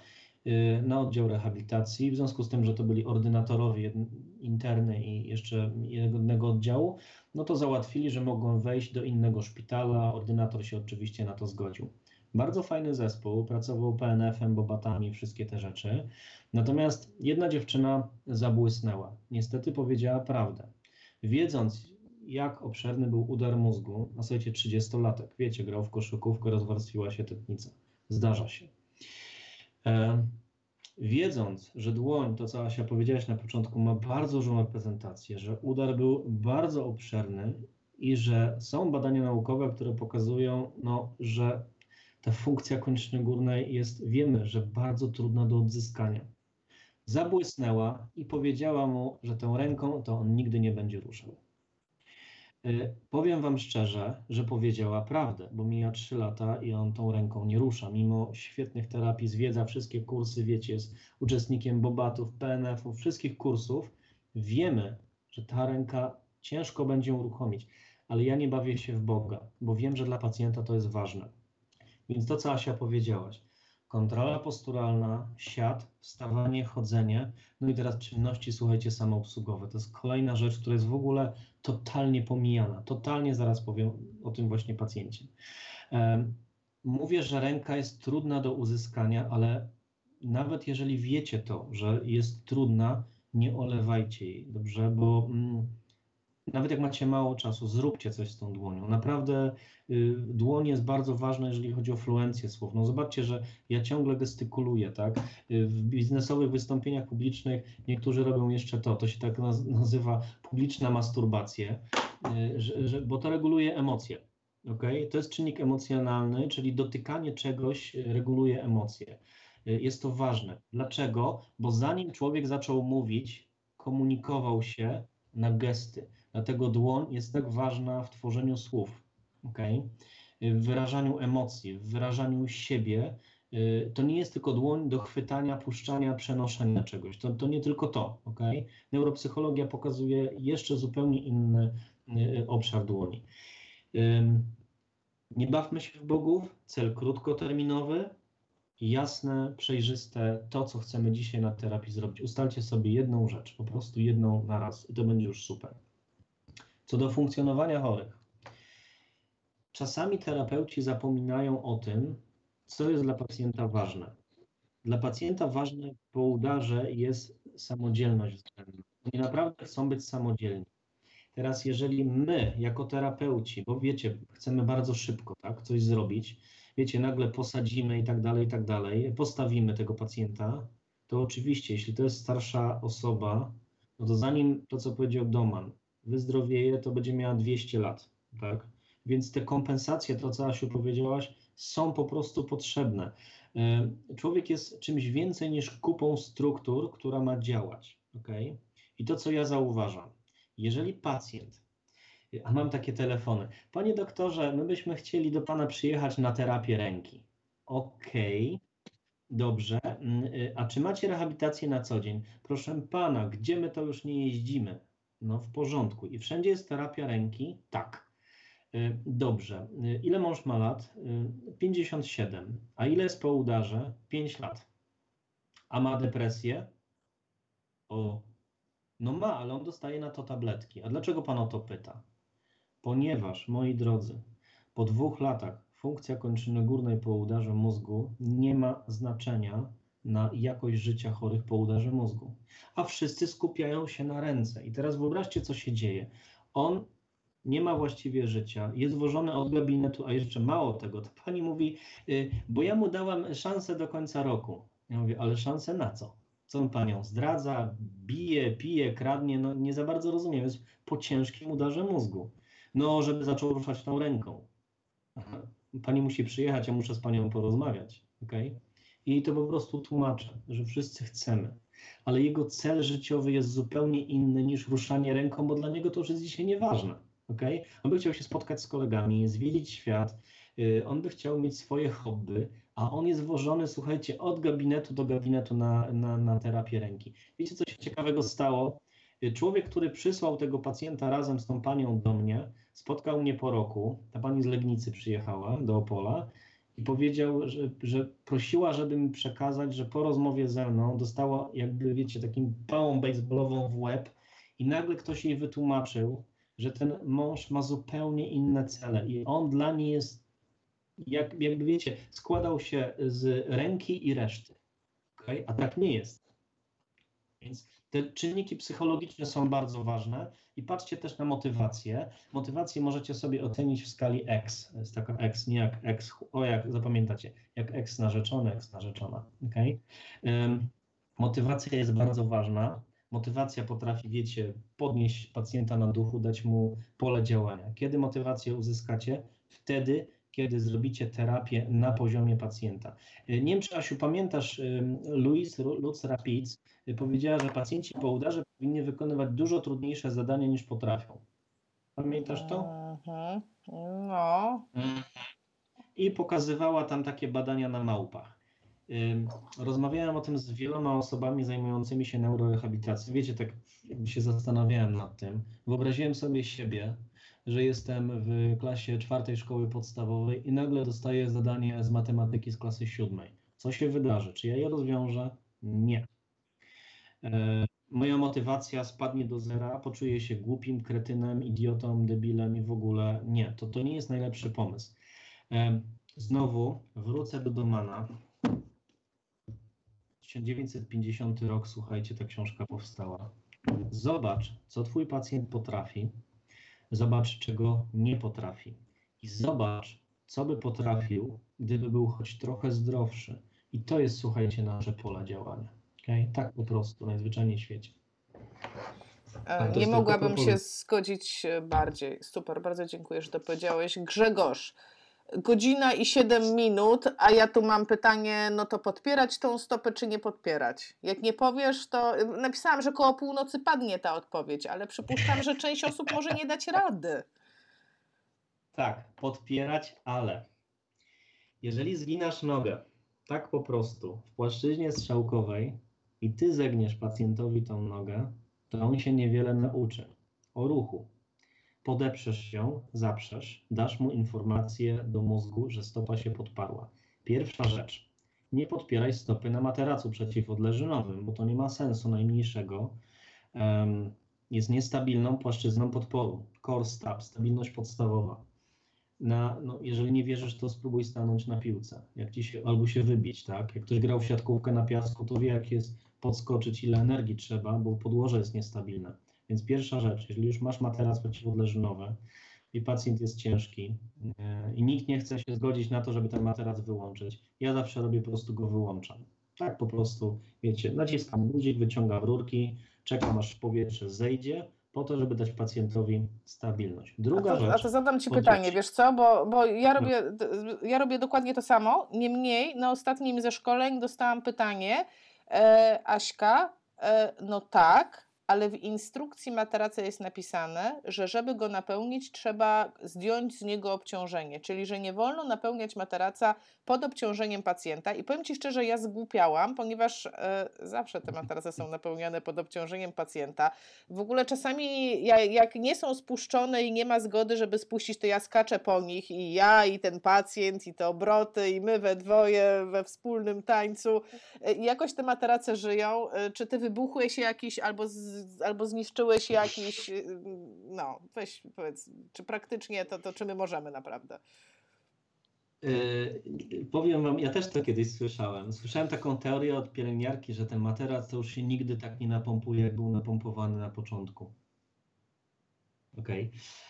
na oddział rehabilitacji, w związku z tym, że to byli ordynatorowie interny i jeszcze jednego oddziału, no to załatwili, że mogą wejść do innego szpitala. Ordynator się oczywiście na to zgodził. Bardzo fajny zespół, pracował PNF-em, bobatami, wszystkie te rzeczy. Natomiast jedna dziewczyna zabłysnęła. Niestety powiedziała prawdę. Wiedząc, jak obszerny był udar mózgu, na słuchajcie, 30-latek, wiecie, grał w koszykówkę, rozwarstwiła się tetnica. Zdarza się. E, wiedząc, że dłoń, to co Asia powiedziałaś na początku, ma bardzo dużą reprezentację, że udar był bardzo obszerny i że są badania naukowe, które pokazują, no, że ta funkcja kończyny górnej jest, wiemy, że bardzo trudna do odzyskania. Zabłysnęła i powiedziała mu, że tą ręką to on nigdy nie będzie ruszał. Y, Powiem Wam szczerze, że powiedziała prawdę, bo mija 3 lata i on tą ręką nie rusza. Mimo świetnych terapii, zwiedza wszystkie kursy, wiecie, jest uczestnikiem Bobatów, PNF-ów, wszystkich kursów. Wiemy, że ta ręka ciężko będzie uruchomić, ale ja nie bawię się w Boga, bo wiem, że dla pacjenta to jest ważne. Więc to, co Asia powiedziałaś, kontrola posturalna, siad, wstawanie, chodzenie, no i teraz czynności, słuchajcie, samoobsługowe. To jest kolejna rzecz, która jest w ogóle totalnie pomijana. Totalnie zaraz powiem o tym właśnie pacjencie. Mówię, że ręka jest trudna do uzyskania, ale nawet jeżeli wiecie to, że jest trudna, nie olewajcie jej, dobrze? Bo mm, nawet jak macie mało czasu, zróbcie coś z tą dłonią. Naprawdę y, dłoń jest bardzo ważna, jeżeli chodzi o fluencję słów. No zobaczcie, że ja ciągle gestykuluję, tak? Y, W biznesowych wystąpieniach publicznych niektórzy robią jeszcze to, to się tak naz- nazywa publiczna masturbacja, y, że, bo to reguluje emocje. Okay? To jest czynnik emocjonalny, czyli dotykanie czegoś y, reguluje emocje. Y, Jest to ważne. Dlaczego? Bo zanim człowiek zaczął mówić, komunikował się na gesty. Dlatego dłoń jest tak ważna w tworzeniu słów, okay? w wyrażaniu emocji, w wyrażaniu siebie. Y, To nie jest tylko dłoń do chwytania, puszczania, przenoszenia czegoś. To, to nie tylko to. Okay? Neuropsychologia pokazuje jeszcze zupełnie inny y, obszar dłoni. Nie bawmy się w bogów, cel krótkoterminowy, jasne, przejrzyste, to co chcemy dzisiaj na terapii zrobić. Ustalcie sobie jedną rzecz, po prostu jedną na raz i to będzie już super. Co do funkcjonowania chorych. Czasami terapeuci zapominają o tym, co jest dla pacjenta ważne. Dla pacjenta ważne po udarze jest samodzielność względna. Oni naprawdę chcą być samodzielni. Teraz, jeżeli my, jako terapeuci, bo wiecie, chcemy bardzo szybko tak, coś zrobić, wiecie, nagle posadzimy i tak dalej, i tak dalej, postawimy tego pacjenta, to oczywiście, jeśli to jest starsza osoba, no to zanim to, co powiedział Doman, wyzdrowieje, to będzie miała 200 lat, tak? Więc te kompensacje, to co Asiu powiedziałaś, są po prostu potrzebne. E, człowiek jest czymś więcej niż kupą struktur, która ma działać, ok? I to, co ja zauważam, jeżeli pacjent, a mam takie telefony, panie doktorze, my byśmy chcieli do pana przyjechać na terapię ręki. Okej, dobrze. Mm, y, A czy macie rehabilitację na co dzień? Proszę pana, gdzie my to już nie jeździmy? No w porządku. I wszędzie jest terapia ręki? Tak. Y, Dobrze. Y, Ile mąż ma lat? Y, 57. A ile jest po udarze? 5 lat. A ma depresję? O, no ma, ale on dostaje na to tabletki. A dlaczego pan o to pyta? Ponieważ, moi drodzy, po dwóch latach funkcja kończyny górnej po udarze mózgu nie ma znaczenia na jakość życia chorych po udarze mózgu. A wszyscy skupiają się na ręce. I teraz wyobraźcie, co się dzieje. On nie ma właściwie życia, jest wożony od gabinetu, a jeszcze mało tego, pani mówi, y, bo ja mu dałam szansę do końca roku. Ja mówię, ale szansę na co? Co on panią zdradza, bije, pije, kradnie? No nie za bardzo rozumiem, jest po ciężkim udarze mózgu. No, żeby zaczął ruszać tą ręką. Pani musi przyjechać, ja muszę z panią porozmawiać, okej? I to po prostu tłumaczę, że wszyscy chcemy, ale jego cel życiowy jest zupełnie inny niż ruszanie ręką, bo dla niego to już jest dzisiaj nieważne. Okay? On by chciał się spotkać z kolegami, zwiedzić świat, yy, on by chciał mieć swoje hobby, a on jest wożony, słuchajcie, od gabinetu do gabinetu na, na, na terapię ręki. Wiecie, co się ciekawego stało? Yy, Człowiek, który przysłał tego pacjenta razem z tą panią do mnie, spotkał mnie po roku. Ta pani z Legnicy przyjechała do Opola i powiedział, że, że prosiła, mi przekazać, że po rozmowie ze mną dostała, jakby wiecie, takim pałą baseballową w łeb i nagle ktoś jej wytłumaczył, że ten mąż ma zupełnie inne cele i on dla niej jest, jak, jakby wiecie, składał się z ręki i reszty. Okay? A tak nie jest. Więc te czynniki psychologiczne są bardzo ważne i patrzcie też na motywację. Motywację możecie sobie ocenić w skali X. Jest taka X, nie jak X, o jak zapamiętacie, jak X narzeczony, X narzeczona. Okay? Um, motywacja jest bardzo ważna motywacja potrafi, wiecie, podnieść pacjenta na duchu, dać mu pole działania. Kiedy motywację uzyskacie? Wtedy, kiedy zrobicie terapię na poziomie pacjenta. Nie wiem, czy Asiu pamiętasz, Louise Lutz Rapids powiedziała, że pacjenci po udarze powinni wykonywać dużo trudniejsze zadania niż potrafią. Pamiętasz to? Mhm. No. I pokazywała tam takie badania na małpach. Rozmawiałem o tym z wieloma osobami zajmującymi się neurorehabilitacją. Wiecie, tak się zastanawiałem nad tym. Wyobraziłem sobie siebie, że jestem w klasie czwartej szkoły podstawowej i nagle dostaję zadanie z matematyki z klasy siódmej. Co się wydarzy? Czy ja je rozwiążę? Nie. Moja motywacja spadnie do zera, poczuję się głupim, kretynem, idiotą, debilem i w ogóle nie. To, to nie jest najlepszy pomysł. Znowu wrócę do Domana. 1950 rok, słuchajcie, ta książka powstała. Zobacz, co twój pacjent potrafi, zobacz, czego nie potrafi i zobacz, co by potrafił, gdyby był choć trochę zdrowszy. I to jest, słuchajcie, nasze pola działania. Okay? Tak po prostu, najzwyczajniej w świecie. E, Nie mogłabym się zgodzić e, bardziej. Super, bardzo dziękuję, że to powiedziałeś. Grzegorz, godzina i 7 minut, a ja tu mam pytanie, no to podpierać tą stopę, czy nie podpierać? Jak nie powiesz, to napisałam, że koło północy padnie ta odpowiedź, ale przypuszczam, że część osób może nie dać rady. Tak, podpierać, ale jeżeli zginasz nogę tak po prostu w płaszczyźnie strzałkowej i ty zegniesz pacjentowi tą nogę, to on się niewiele nauczy o ruchu. Podeprzesz ją, zaprzesz, dasz mu informację do mózgu, że stopa się podparła. Pierwsza rzecz. Nie podpieraj stopy na materacu przeciwodleżynowym, bo to nie ma sensu najmniejszego. Em, jest niestabilną płaszczyzną podporu. Core stab, stabilność podstawowa na, no, jeżeli nie wierzysz, to spróbuj stanąć na piłce, jak ci się, albo się wybić, tak? Jak ktoś grał w siatkówkę na piasku, to wie, jak jest podskoczyć, ile energii trzeba, bo podłoże jest niestabilne. Więc pierwsza rzecz, jeżeli już masz materac przeciwodleżynowy i pacjent jest ciężki e, i nikt nie chce się zgodzić na to, żeby ten materac wyłączyć, ja zawsze robię po prostu go wyłączam. Tak po prostu, wiecie, naciskam guzik, wyciągam rurki, czekam aż powietrze zejdzie, po to, żeby dać pacjentowi stabilność. Druga a to, rzecz. A to zadam Ci pytanie, wiesz co, bo, bo ja, robię, ja robię dokładnie to samo, niemniej na ostatnim ze szkoleń dostałam pytanie, e, Aśka, e, no tak, ale w instrukcji materaca jest napisane, że żeby go napełnić, trzeba zdjąć z niego obciążenie, czyli że nie wolno napełniać materaca pod obciążeniem pacjenta. I powiem Ci szczerze, ja zgłupiałam, ponieważ e, zawsze te materace są napełniane pod obciążeniem pacjenta. W ogóle czasami, ja, jak nie są spuszczone i nie ma zgody, żeby spuścić, to ja skaczę po nich i ja, i ten pacjent, i te obroty, i my we dwoje we wspólnym tańcu. E, jakoś te materace żyją. E, Czy Ty wybuchłeś jakiś albo z, albo zniszczyłeś jakiś, y, no weź powiedz, czy praktycznie to, to czy my możemy naprawdę? Yy, powiem wam, ja też to kiedyś słyszałem. Słyszałem taką teorię od pielęgniarki, że ten materac to już się nigdy tak nie napompuje, jak był napompowany na początku. Okej. Okay.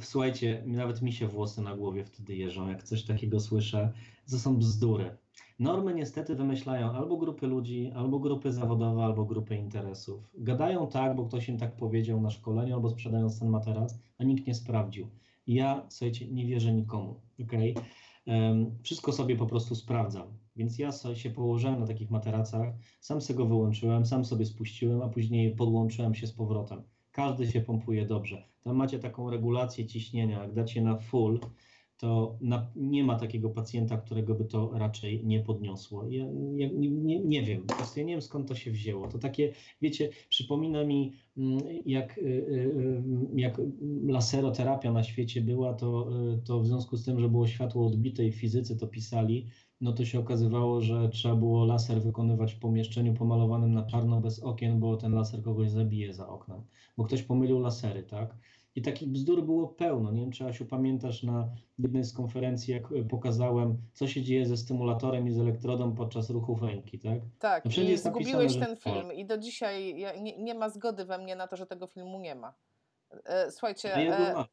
Słuchajcie, nawet mi się włosy na głowie wtedy jeżą, jak coś takiego słyszę. To są bzdury. Normy niestety wymyślają albo grupy ludzi, albo grupy zawodowe, albo grupy interesów. Gadają tak, bo ktoś im tak powiedział na szkoleniu, albo sprzedają ten materac, a nikt nie sprawdził. Ja, słuchajcie, nie wierzę nikomu, okej? Okay? wszystko sobie po prostu sprawdzam. Więc ja się położyłem na takich materacach, sam sobie go wyłączyłem, sam sobie spuściłem, a później podłączyłem się z powrotem. Każdy się pompuje dobrze. Tam macie taką regulację ciśnienia, jak dacie na full, to na, nie ma takiego pacjenta, którego by to raczej nie podniosło. Ja, ja nie, nie, wiem, po prostu ja nie wiem skąd to się wzięło. To takie, wiecie, przypomina mi mm, jak, y, y, y, jak laseroterapia na świecie była, to, to w związku z tym, że było światło odbite i fizycy to pisali, no to się okazywało, że trzeba było laser wykonywać w pomieszczeniu pomalowanym na czarno bez okien, bo ten laser kogoś zabije za oknem, bo ktoś pomylił lasery, tak? I takich bzdur było pełno. Nie wiem, czy Asiu pamiętasz na jednej z konferencji, jak e, pokazałem, co się dzieje ze stymulatorem i z elektrodą podczas ruchów ręki, tak? Tak, no i zgubiłeś napisane, ten film i do dzisiaj nie, nie ma zgody we mnie na to, że tego filmu nie ma. E, słuchajcie, e,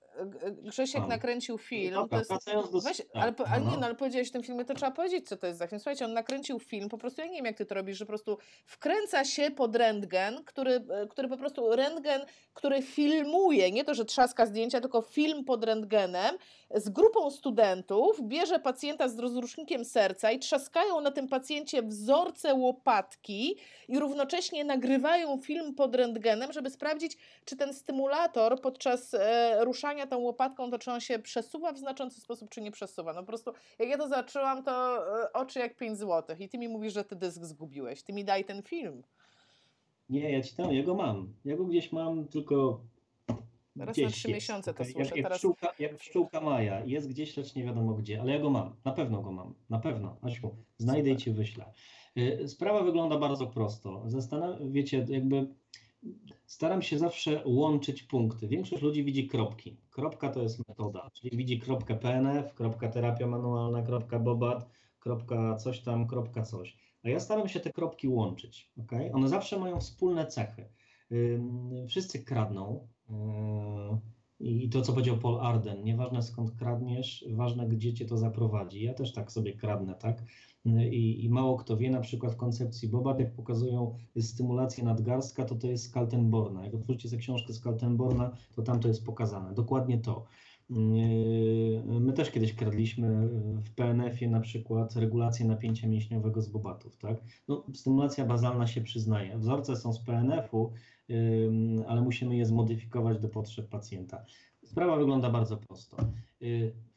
Grzesiek mam. nakręcił film. No to jest, do... weź, ale, ale nie, no ale powiedziałeś w tym filmie, to trzeba powiedzieć, co to jest za film. Słuchajcie, on nakręcił film, po prostu ja nie wiem, jak ty to robisz, że po prostu wkręca się pod rentgen, który, e, który po prostu rentgen, który filmuje, nie to, że trzaska zdjęcia, tylko film pod rentgenem z grupą studentów, bierze pacjenta z rozrusznikiem serca i trzaskają na tym pacjencie wzorce łopatki i równocześnie nagrywają film pod rentgenem, żeby sprawdzić, czy ten stymulator podczas e, ruszania tą łopatką, to czy on się przesuwa w znaczący sposób, czy nie przesuwa. No po prostu, jak ja to zaczęłam, to e, oczy jak 5 zł. I ty mi mówisz, że ty dysk zgubiłeś. Ty mi daj ten film. Nie, ja ci tam, ja go mam. Ja go gdzieś mam, tylko Teraz na trzy miesiące to słyszę. Jak, jak, teraz... pszczółka, jak pszczółka Maja, jest gdzieś, lecz nie wiadomo gdzie, ale ja go mam, na pewno go mam, na pewno, Asiu, znajdę Super. i Ci wyślę. Y, sprawa wygląda bardzo prosto. Zastanaw wiecie, jakby staram się zawsze łączyć punkty. Większość ludzi widzi kropki. Kropka to jest metoda, czyli widzi kropkę PNF, kropka terapia manualna, kropka bobat, kropka coś tam, kropka coś. A ja staram się te kropki łączyć. Okay? One zawsze mają wspólne cechy. Wszyscy kradną. Yy, I to, co powiedział Paul Arden, nieważne skąd kradniesz, ważne, gdzie cię to zaprowadzi. Ja też tak sobie kradnę, tak? I, I, mało kto wie, na przykład w koncepcji Bobat, jak pokazują stymulację nadgarstka, to to jest Kaltenborna. Jak otworzycie sobie książkę z Kaltenborna, to tam to jest pokazane. Dokładnie to. Yy, my też kiedyś kradliśmy w PNF-ie na przykład regulację napięcia mięśniowego z bobatów, tak? No, stymulacja bazalna się przyznaje. Wzorce są z PNF-u, yy, ale musimy je zmodyfikować do potrzeb pacjenta. Sprawa wygląda bardzo prosto.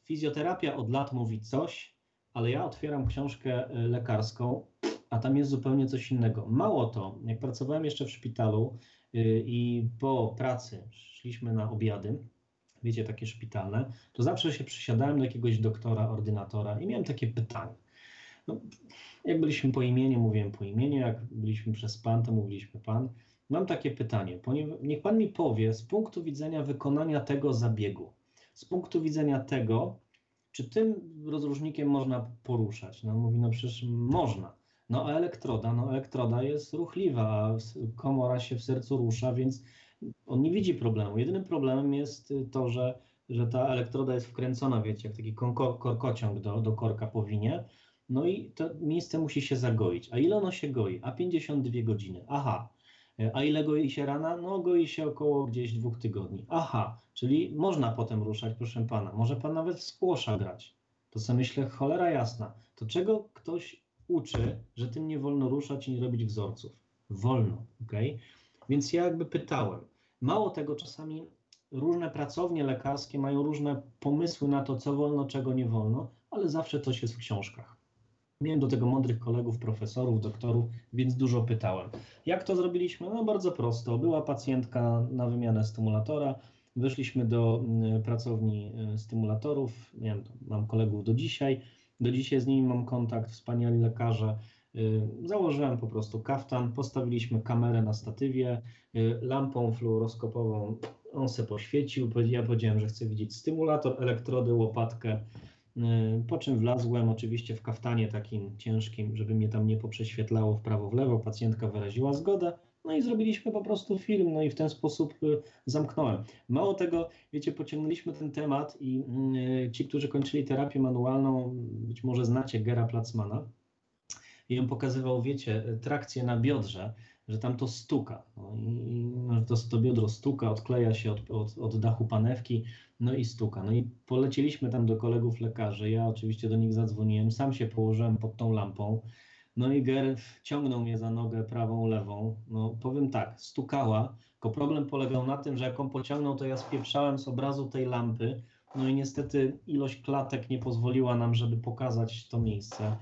Fizjoterapia od lat mówi coś, ale ja otwieram książkę y, lekarską, a tam jest zupełnie coś innego. Mało to, jak pracowałem jeszcze w szpitalu y, i po pracy szliśmy na obiady, wiecie, takie szpitalne, to zawsze się przysiadałem do jakiegoś doktora, ordynatora i miałem takie pytanie. No, jak byliśmy po imieniu, mówiłem po imieniu, jak byliśmy przez pan, to mówiliśmy pan. Mam takie pytanie. Niech pan mi powie z punktu widzenia wykonania tego zabiegu, z punktu widzenia tego, czy tym rozróżnikiem można poruszać? No mówi, no przecież można. No a elektroda, no elektroda jest ruchliwa, komora się w sercu rusza, więc On nie widzi problemu. Jedynym problemem jest to, że, że ta elektroda jest wkręcona, wiecie, jak taki korkociąg do, do korka powinie. No i to miejsce musi się zagoić. A ile ono się goi? A 52 godziny. Aha. A ile goi się rana? No goi się około gdzieś dwóch tygodni. Aha, czyli można potem ruszać, proszę pana. Może pan nawet w grać. To sobie myślę, cholera jasna. To czego ktoś uczy, że tym nie wolno ruszać i nie robić wzorców? Wolno, ok? Więc ja jakby pytałem. Mało tego, czasami różne pracownie lekarskie mają różne pomysły na to, co wolno, czego nie wolno, ale zawsze coś jest w książkach. Miałem do tego mądrych kolegów, profesorów, doktorów, więc dużo pytałem. Jak to zrobiliśmy? No bardzo prosto. Była pacjentka na wymianę stymulatora, wyszliśmy do mm, pracowni y, stymulatorów, wiem, mam kolegów do dzisiaj, do dzisiaj z nimi mam kontakt, wspaniali lekarze. Y, założyłem po prostu kaftan, postawiliśmy kamerę na statywie, y, lampą fluoroskopową on se poświecił, ja powiedziałem, że chcę widzieć stymulator, elektrody, łopatkę, po czym wlazłem oczywiście w kaftanie takim ciężkim, żeby mnie tam nie poprześwietlało w prawo, w lewo. Pacjentka wyraziła zgodę. No i zrobiliśmy po prostu film, no i w ten sposób y, zamknąłem. Mało tego, wiecie, pociągnęliśmy ten temat i y, ci, którzy kończyli terapię manualną, być może znacie Gera Placmana, i on pokazywał, wiecie, trakcję na biodrze, że tam to stuka. No i to, to biodro stuka, odkleja się od, od, od dachu panewki, no i stuka. No i polecieliśmy tam do kolegów lekarzy. Ja oczywiście do nich zadzwoniłem, sam się położyłem pod tą lampą. No i Ger ciągnął mnie za nogę prawą, lewą. No powiem tak, stukała, tylko problem polegał na tym, że jak on pociągnął, to ja spieprzałem z obrazu tej lampy, no i niestety ilość klatek nie pozwoliła nam, żeby pokazać to miejsce.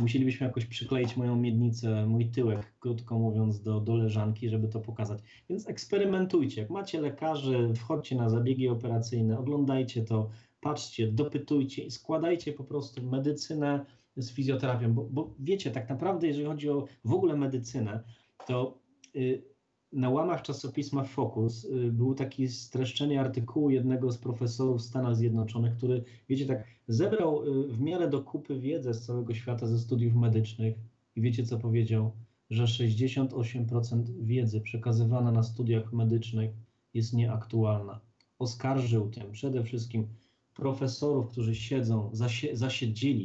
Musielibyśmy jakoś przykleić moją miednicę, mój tyłek, krótko mówiąc, do, do leżanki, żeby to pokazać. Więc eksperymentujcie. Jak macie lekarzy, wchodźcie na zabiegi operacyjne, oglądajcie to, patrzcie, dopytujcie i składajcie po prostu medycynę z fizjoterapią, bo, bo wiecie, tak naprawdę, jeżeli chodzi o w ogóle medycynę, to. Yy, na łamach czasopisma Focus y, był taki streszczenie artykułu jednego z profesorów w Stanach Zjednoczonych, który, wiecie, tak zebrał y, w miarę do kupy wiedzę z całego świata ze studiów medycznych i wiecie, co powiedział? Że 68% wiedzy przekazywana na studiach medycznych jest nieaktualna. Oskarżył tym przede wszystkim profesorów, którzy siedzą, zasie,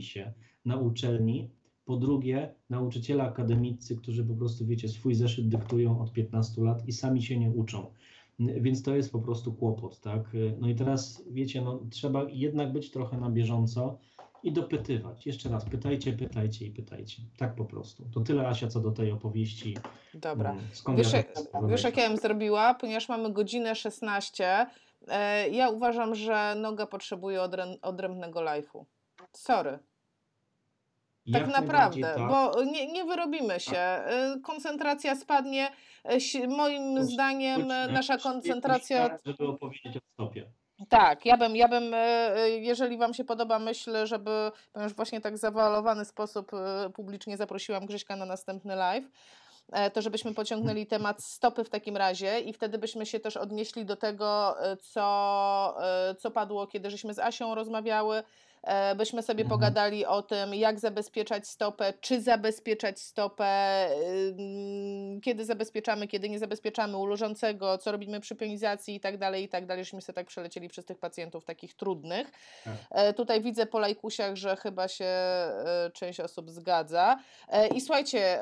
się na uczelni po drugie, nauczyciele akademicy, którzy po prostu, wiecie, swój zeszyt dyktują od 15 lat i sami się nie uczą. Więc to jest po prostu kłopot, tak? No i teraz, wiecie, no, trzeba jednak być trochę na bieżąco i dopytywać. Jeszcze raz, pytajcie, pytajcie i pytajcie. Tak po prostu. To tyle, Asia, co do tej opowieści. Dobra. Mm, skąd wiesz, ja wiesz jak ja bym zrobiła? Ponieważ mamy godzinę 16, e, ja uważam, że noga potrzebuje odrębnego live'u. Sorry. Tak naprawdę, tak. bo nie, nie wyrobimy się. Y, koncentracja spadnie. Y, moim zdaniem nasza koncentracja. Żeby opowiedzieć o stopie. Tak, ja bym, ja bym, y, jeżeli Wam się podoba myśl, żeby, ponieważ właśnie tak zawalowany sposób publicznie zaprosiłam Grześka na następny live, e, to żebyśmy pociągnęli temat stopy w takim razie i wtedy byśmy się też odnieśli do tego, co, co padło, kiedy żeśmy z Asią rozmawiały, byśmy sobie mhm. pogadali o tym, jak zabezpieczać stopę, czy zabezpieczać stopę, kiedy zabezpieczamy, kiedy nie zabezpieczamy ulożącego, co robimy przy pionizacji i tak dalej, i tak dalej. Żeśmy sobie tak przelecieli przez tych pacjentów takich trudnych. E, tutaj widzę po lajkusiach, że chyba się e, część osób zgadza. I słuchajcie,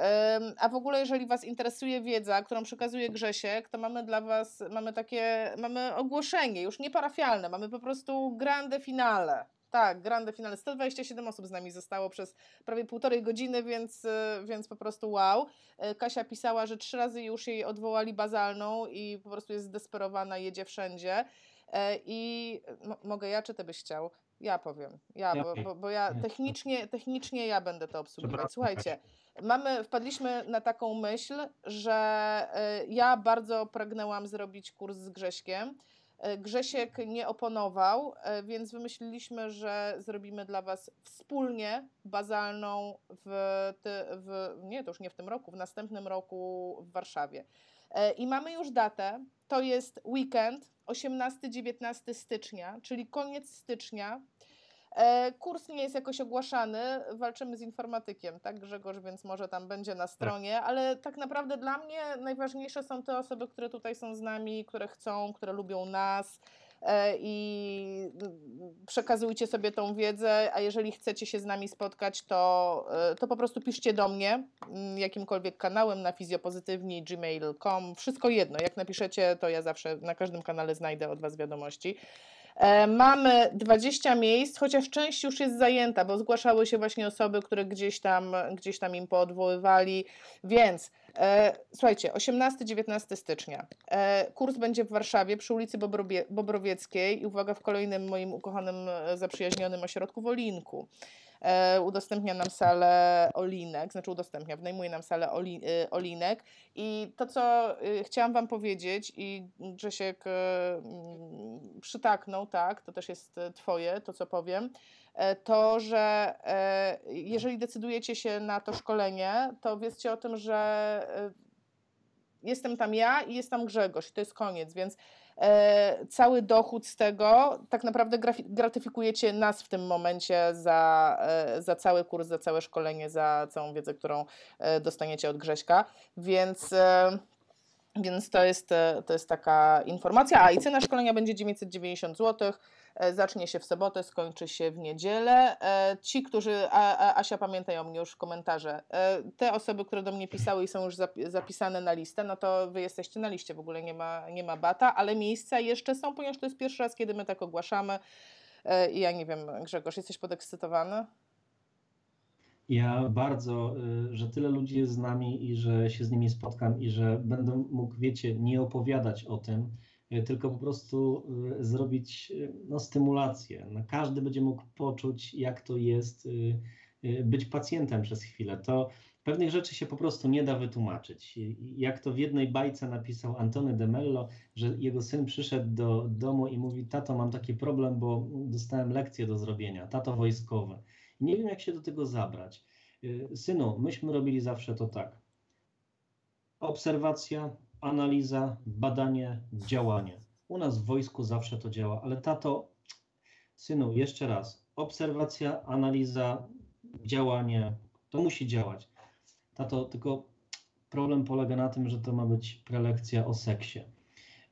a w ogóle jeżeli Was interesuje wiedza, którą przekazuje Grzesiek, to mamy dla Was, mamy takie, mamy ogłoszenie, już nie parafialne, mamy po prostu grande finale. Tak, grande finale. 127 osób z nami zostało przez prawie półtorej godziny, więc, e, więc po prostu wow. E, Kasia pisała, że trzy razy już jej odwołali bazalną i po prostu jest zdesperowana, jedzie wszędzie. E, I mogę ja, czy ty byś chciał? Ja powiem. Ja, bo, bo, bo ja technicznie, technicznie ja będę to obsługiwać. Słuchajcie, mamy, wpadliśmy na taką myśl, że ja bardzo pragnęłam zrobić kurs z Grześkiem Grzesiek nie oponował, e, więc wymyśliliśmy, że zrobimy dla Was wspólnie bazalną w, w, nie, to już nie w tym roku, w następnym roku w Warszawie. E, I mamy już datę, to jest weekend 18-19 stycznia, czyli koniec stycznia. E, kurs nie jest jakoś ogłaszany, walczymy z informatykiem, tak Grzegorz, więc może tam będzie na stronie, ale tak naprawdę dla mnie najważniejsze są te osoby, które tutaj są z nami, które chcą, które lubią nas e, i przekazujcie sobie tą wiedzę, a jeżeli chcecie się z nami spotkać, to, e, to po prostu piszcie do mnie mm, jakimkolwiek kanałem na fizjopozytywni, gmail.com, wszystko jedno, jak napiszecie, to ja zawsze na każdym kanale znajdę od Was wiadomości. E, Mamy 20 miejsc, chociaż część już jest zajęta, bo zgłaszały się właśnie osoby, które gdzieś tam, gdzieś tam im poodwoływali. Więc e, słuchajcie, 18-19 stycznia. E, kurs będzie w Warszawie przy ulicy Bobrowieckiej i uwaga, w kolejnym moim ukochanym, e, zaprzyjaźnionym ośrodku w Olinku. E, udostępnia nam salę Olinek, znaczy udostępnia, wynajmuje nam salę e, Olinek. I to, co e, chciałam Wam powiedzieć, i Grzesiek e, mm, przytaknął, tak, to też jest e, Twoje, to co powiem, e, to, że e, jeżeli decydujecie się na to szkolenie, to wiedzcie o tym, że e, jestem tam ja i jest tam Grzegorz i to jest koniec, więc e, cały dochód z tego tak naprawdę gratyfikujecie nas w tym momencie za, e, za cały kurs, za całe szkolenie, za całą wiedzę, którą e, dostaniecie od Grześka, więc... E, więc to jest, e, to jest taka informacja. A i cena szkolenia będzie 990 zł. E, Zacznie się w sobotę, skończy się w niedzielę. E, Ci, którzy, a, Asia pamiętaj o mnie już komentarze, e, te osoby, które do mnie pisały i są już zapi- zapisane na listę, no to wy jesteście na liście, w ogóle nie ma, nie ma bata, ale miejsca jeszcze są, ponieważ to jest pierwszy raz, kiedy my tak ogłaszamy. I ja nie wiem, Grzegorz, jesteś podekscytowany? Ja bardzo, y, że tyle ludzi jest z nami i że się z nimi spotkam i że będę mógł, wiecie, nie opowiadać o tym, tylko po prostu y, zrobić y, no, stymulację. No, każdy będzie mógł poczuć, jak to jest y, y, być pacjentem przez chwilę. To pewnych rzeczy się po prostu nie da wytłumaczyć. Jak to w jednej bajce napisał Antony de Mello, że jego syn przyszedł do domu i mówi: Tato, mam taki problem, bo dostałem lekcję do zrobienia, tato wojskowe. Nie wiem, jak się do tego zabrać. Y, Synu, myśmy robili zawsze to tak. Obserwacja, analiza, badanie, działanie. U nas w wojsku zawsze to działa, ale tato, synu, jeszcze raz. Obserwacja, analiza, działanie, to musi działać. Tato, tylko problem polega na tym, że to ma być prelekcja o seksie.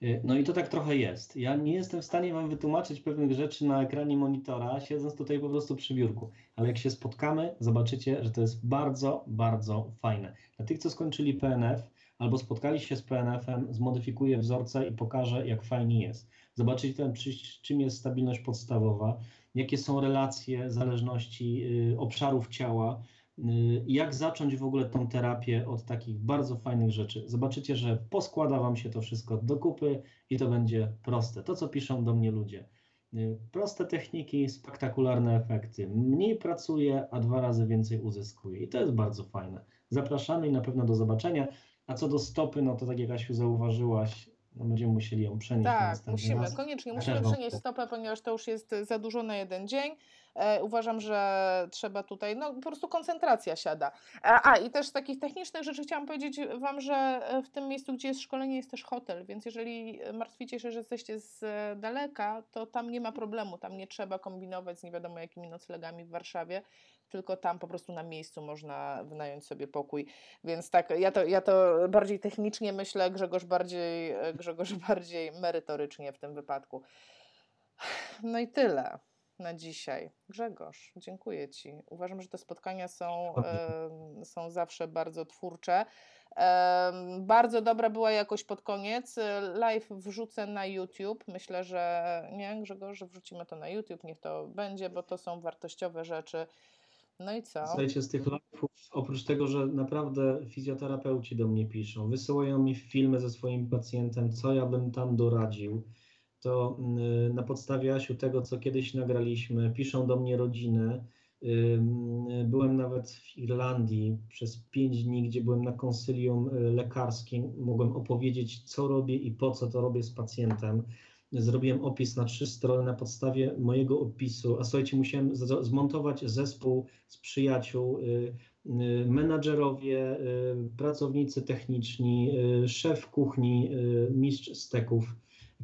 Y, No i to tak trochę jest. Ja nie jestem w stanie Wam wytłumaczyć pewnych rzeczy na ekranie monitora, siedząc tutaj po prostu przy biurku. Ale jak się spotkamy, zobaczycie, że to jest bardzo, bardzo fajne. Dla tych, co skończyli PNF albo spotkali się z PNF-em, zmodyfikuję wzorce i pokażę, jak fajnie jest. Zobaczycie tam, czy, czym jest stabilność podstawowa, jakie są relacje zależności y, obszarów ciała, y, jak zacząć w ogóle tą terapię od takich bardzo fajnych rzeczy. Zobaczycie, że poskłada Wam się to wszystko do kupy i to będzie proste. To, co piszą do mnie ludzie. Y, Proste techniki, spektakularne efekty. Mniej pracuję, a dwa razy więcej uzyskuję. I to jest bardzo fajne. Zapraszamy i na pewno do zobaczenia. A co do stopy, no to tak jak Asiu zauważyłaś, no będziemy musieli ją przenieść Tak, musimy, raz. koniecznie musimy przenieść stopę, ponieważ to już jest za dużo na jeden dzień. E, uważam, że trzeba tutaj, no po prostu koncentracja siada. A, a i też z takich technicznych rzeczy chciałam powiedzieć Wam, że e, w tym miejscu, gdzie jest szkolenie, jest też hotel, więc jeżeli martwicie się, że jesteście z e, daleka, to tam nie ma problemu, tam nie trzeba kombinować z nie wiadomo jakimi noclegami w Warszawie, tylko tam po prostu na miejscu można wynająć sobie pokój. Więc tak, ja to, ja to bardziej technicznie myślę, Grzegorz bardziej, e, Grzegorz bardziej merytorycznie w tym wypadku. No i tyle na dzisiaj. Grzegorz, dziękuję Ci. Uważam, że te spotkania są, em, są zawsze bardzo twórcze. Bardzo dobra była jakoś pod koniec. Live wrzucę na YouTube. Myślę, że nie, Grzegorz, że wrzucimy to na YouTube. Niech to będzie, bo to są wartościowe rzeczy. No i co? Słuchajcie, z tych live'ów, oprócz tego, że naprawdę fizjoterapeuci do mnie piszą, wysyłają mi filmy ze swoim pacjentem, co ja bym tam doradził, to y, na podstawie Asiu tego, co kiedyś nagraliśmy, piszą do mnie rodziny. Byłem nawet w Irlandii przez pięć dni, gdzie byłem na konsylium y, lekarskim. Mogłem opowiedzieć, co robię i po co to robię z pacjentem. Zrobiłem opis na trzy strony na podstawie mojego opisu, a słuchajcie, musiałem zmontować zespół z przyjaciół, y, y, menadżerowie, y, pracownicy techniczni, y, szef kuchni, y, mistrz steków.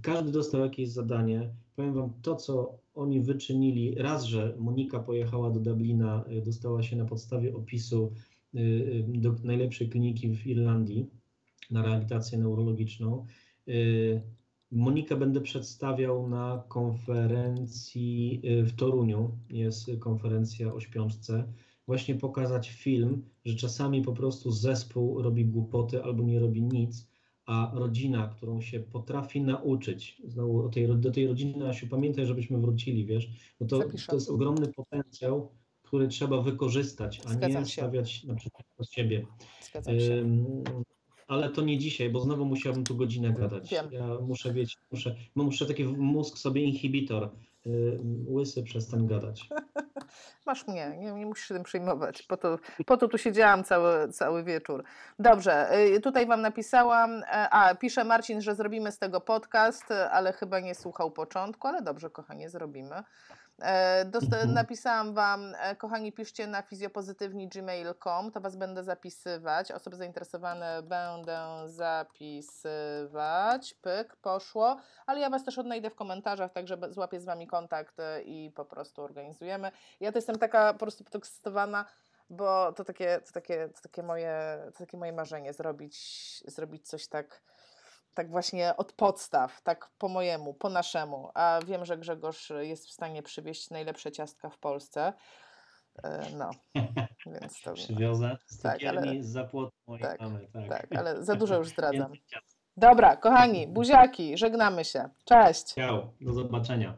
Każdy dostał jakieś zadanie. Powiem Wam, to co oni wyczynili, raz, że Monika pojechała do Dublina, y, dostała się na podstawie opisu do najlepszej kliniki w Irlandii na rehabilitację neurologiczną. Monikę będę przedstawiał na konferencji y, w Toruniu. Jest konferencja o śpiączce. Właśnie pokazać film, że czasami po prostu zespół robi głupoty albo nie robi nic, a rodzina, którą się potrafi nauczyć, znowu tej, do tej rodziny, Asiu, pamiętaj, żebyśmy wrócili, wiesz, bo to, Zapiszę. to jest ogromny potencjał, który trzeba wykorzystać, a Zgadzam nie się. stawiać na przykład z siebie. Zgadzam się. Ale to nie dzisiaj, bo znowu musiałbym tu godzinę gadać. Wiem. Ja muszę wiedzieć, muszę, muszę taki mózg sobie inhibitor. Yy, łysy przestań gadać. Masz mnie, nie, nie musisz się tym przejmować. Po to, po to tu siedziałam cały, cały wieczór. Dobrze, y, tutaj Wam napisałam. e, A, pisze Marcin, że zrobimy z tego podcast, e, ale chyba nie słuchał początku, ale dobrze, kochanie, zrobimy. E, Dosta- Mhm. napisałam Wam, e, kochani, piszcie na fizjopozytywni.gmail.com, to Was będę zapisywać. Osoby zainteresowane będę zapisywać. Pyk, poszło. Ale ja Was też odnajdę w komentarzach, także złapię z Wami kontakt e, i po prostu organizujemy. Ja to jestem taka po prostu podekscytowana, bo to takie, to takie, to takie, moje, to takie moje marzenie, zrobić, zrobić coś tak, tak właśnie od podstaw, tak po mojemu, po naszemu. A wiem, że Grzegorz jest w stanie przywieźć najlepsze ciastka w Polsce. E, No, więc to... Przywiozę z Tak, ale- cukierni z zapłotu mojej tak, mamy. Tak, Tak, ale za dużo już zdradzam. Dobra, kochani, buziaki, żegnamy się. Cześć! Ciao, do zobaczenia.